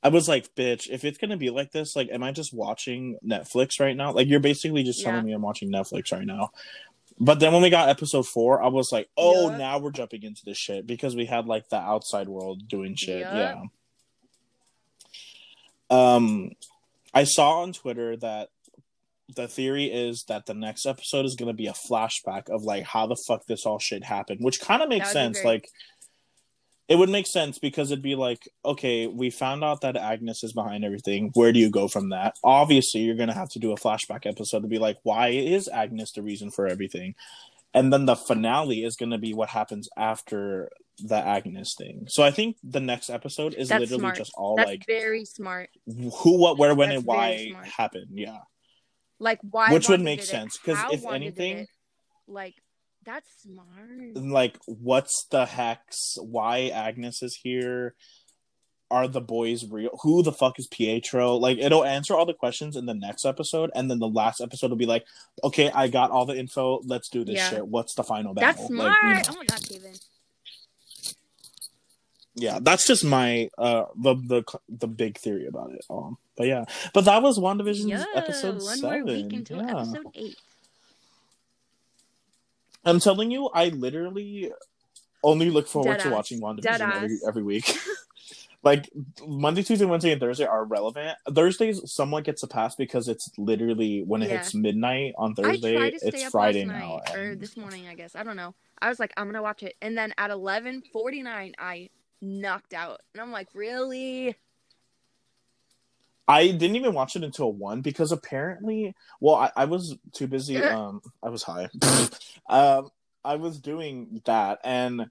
I was like, bitch, if it's gonna be like this, like, am I just watching Netflix right now? Like, you're basically just telling Yeah. me I'm watching Netflix right now. But then when we got episode four, I was like, oh, Yeah. now we're jumping into this shit because we had like the outside world doing shit. Yeah. Yeah. Um, I saw on Twitter that the theory is that the next episode is going to be a flashback of like how the fuck this all shit happened, which kind of makes That would be sense. Like, it would make sense because it'd be like, okay, we found out that Agnes is behind everything. Where do you go from that? Obviously, you're going to have to do a flashback episode to be like, why is Agnes the reason for everything? And then the finale is going to be what happens after the Agnes thing. So I think the next episode is That's literally smart. just all That's like very smart. who, what, where, when, That's and why smart. happened. Yeah. Like why Which would make sense it, sense, 'cause how if anything- it, like that's smart. like what's the hex why agnes is here are the boys real who the fuck is pietro like it'll answer all the questions in the next episode and then the last episode will be like okay i got all the info let's do this Yeah. shit what's the final battle? That's smart. Like, you know. Oh my god, Kevin. Yeah that's just my uh the the the big theory about it um but yeah but that was wandavision's Yo, episode one seven more week until yeah. episode eight. i'm telling you i literally only look forward to Deadass. watching wandavision every, every week like monday tuesday wednesday and thursday are relevant thursdays somewhat gets a pass because it's literally when it Yeah. hits midnight on thursday tried to stay it's friday now or this morning, I guess. I don't know. I was like, I'm gonna watch it, and then at 11:49, I knocked out, and I'm like, really? I didn't even watch it until one because apparently, well, I, I was too busy. Um, I was high. um, I was doing that, and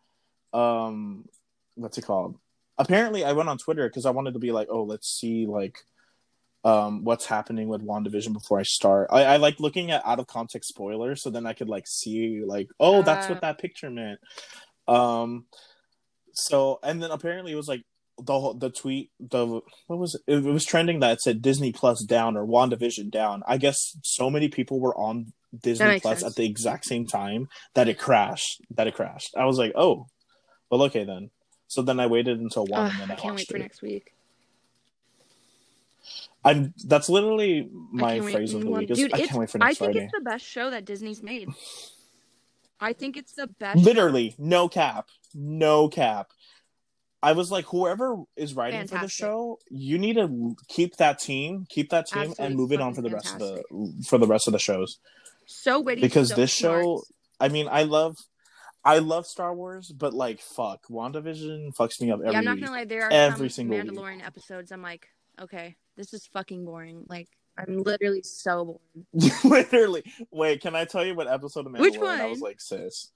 um, what's it called? Apparently, I went on Twitter because I wanted to be like, oh, let's see like um what's happening with WandaVision before I start. I, I like looking at out of context spoilers so then I could like see like, oh, that's Uh. what that picture meant. Um, so and then apparently it was like the whole the tweet the what was it? it was trending that it said Disney Plus down or WandaVision down. I guess so many people were on Disney Plus sense. at the exact same time that it crashed. That it crashed. I was like, oh, well, okay then. So then I waited until one Ugh, and then I I, can't wait for it. next week. I'm that's literally my phrase of the One- week. Is, Dude, I can't wait for I next think Friday. it's the best show that Disney's made. I think it's the best. Literally, no cap, no cap. I was like, whoever is writing for the show, you need to keep that team, keep that team, and move it on for the fucking rest of the for the rest of the shows. so witty because so this smart. show, I mean, I love, I love Star Wars, but like, fuck, WandaVision fucks me up every yeah, I'm not gonna lie. There are Every single week. Mandalorian episodes. I'm like, okay, this is fucking boring. Like, I'm literally so bored. Literally. Wait, can I tell you what episode of Mandalorian Which I was like, sis?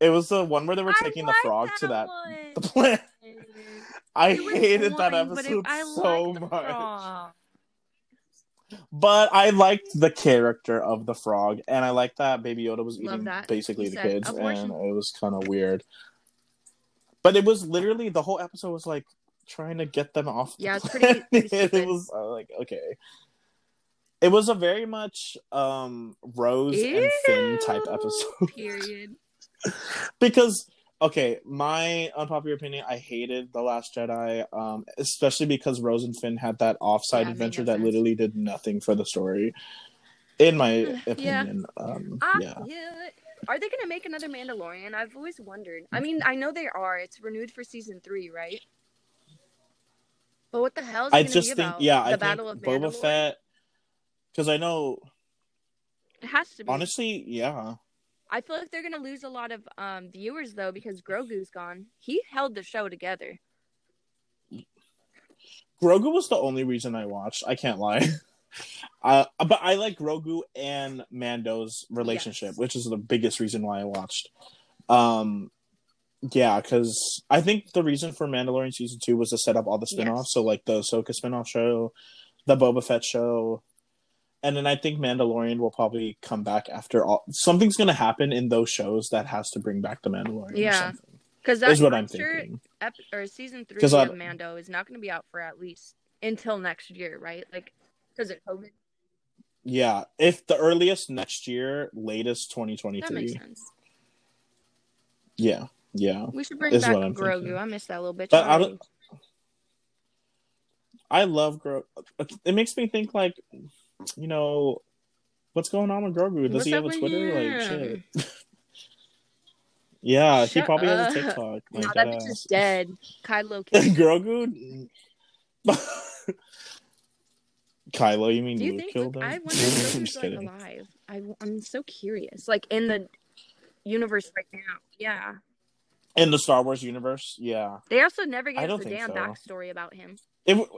It was the one where they were I taking the frog to that one. the plant. I hated that episode it- so much. frog. But I liked the character of the frog, and I liked that Baby Yoda was Love eating that. basically He the kids, "Abortion." and it was kind of weird. But it was literally the whole episode was like trying to get them off. Yeah, it's pretty- pretty it was uh, like okay. It was a very much um Rose and Finn type episode Period. because okay, my unpopular opinion, I hated the Last Jedi, um, especially because Rose and Finn had that offside Yeah, adventure that sense. literally did nothing for the story. In my Yeah. opinion, um, Ah, yeah. yeah. Are they gonna make another Mandalorian? I've always wondered. I mean, I know they are. It's renewed for season three, right? But what the hell is I gonna just be think, about? yeah, the I think Battle of Boba Mandalore? Fett, because I know, It has to be. honestly, yeah, I feel like they're gonna lose a lot of um viewers though because Grogu's gone. He held the show together. Grogu was the only reason I watched. I can't lie. Uh, but I like Grogu and Mando's relationship, Yes. which is the biggest reason why I watched. Um, Yeah, because I think the reason for Mandalorian season two was to set up all the spin-offs. Yes. So like the Ahsoka spin-off show, the Boba Fett show, and then I think Mandalorian will probably come back after all. Something's gonna happen in those shows that has to bring back the Mandalorian. or Yeah. Because that's what I'm thinking. ep- or season three I- uh, of Mando is not going to be out for at least until next year, right? Like because of COVID. Yeah, if the earliest next year, latest That makes 2023. sense. Yeah, yeah. We should bring back Grogu. thinking. I miss that little bitch. But I don't. I love Grogu. It makes me think like, you know, what's going on with Grogu? Does What's he have a Twitter? Like shit. yeah, he Shut probably has a. TikTok. Like, no, that bitch is uh, dead. Kylo. Grogu. Kylo, you mean Do you Luke think? killed him? I wonder I'm if Grogu's like kidding. alive. I, I'm so curious. Like in the universe right now. Yeah. In the Star Wars universe, yeah. They also never gave us a damn so. backstory about him. It,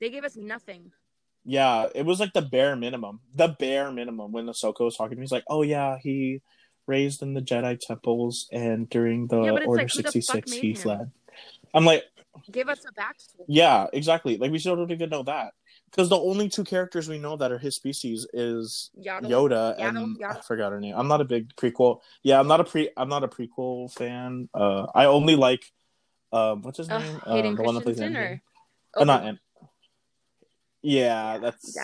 They gave us nothing. Yeah, it was like the bare minimum. The bare minimum when Ahsoka was talking to me, he's like, "Oh yeah, he raised in the Jedi temples, and during the Yeah, Order like, sixty six, he him? fled." I'm like, Give us a backstory. yeah, exactly. Like we still don't even know that because the only two characters we know that are his species is Yaddle. Yoda Yaddle, and I forgot her name. I'm not a big prequel. Yeah, I'm not a pre. I'm not a prequel fan. Uh, I only like, um, what's his name? Um, the one that plays or Oh, not Obi- An- Yeah, that's.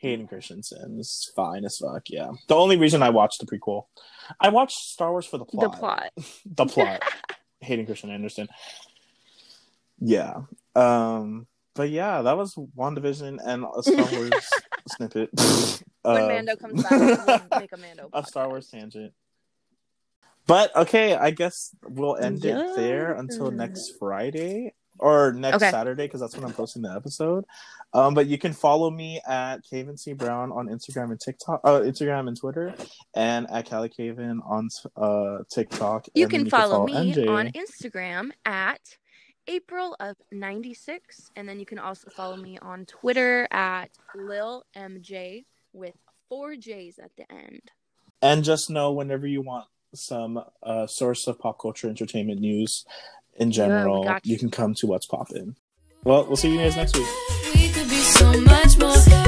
Hayden Christensen is fine as fuck. Yeah, the only reason I watched the prequel, I watched Star Wars for the plot. The plot. The plot. Hayden Christian Anderson. Yeah. Um. But yeah, that was WandaVision and a Star Wars snippet. When Uh, Mando comes back, we'll make a Mando. a Star. Wars tangent. But okay, I guess we'll end Yeah. it there until next Friday or next Okay. Saturday because that's when I'm posting the episode. Um, but you can follow me at Caven C Brown on Instagram and TikTok, uh, Instagram and Twitter, and at Callie Caven on uh, TikTok. You And then can follow me NJ. on Instagram at April of 96. And then you can also follow me on Twitter at Lil MJ with four J's at the end. And just know whenever you want some uh, source of pop culture entertainment news in general, got you you. can come to What's Poppin'. Well, we'll see you guys next week. We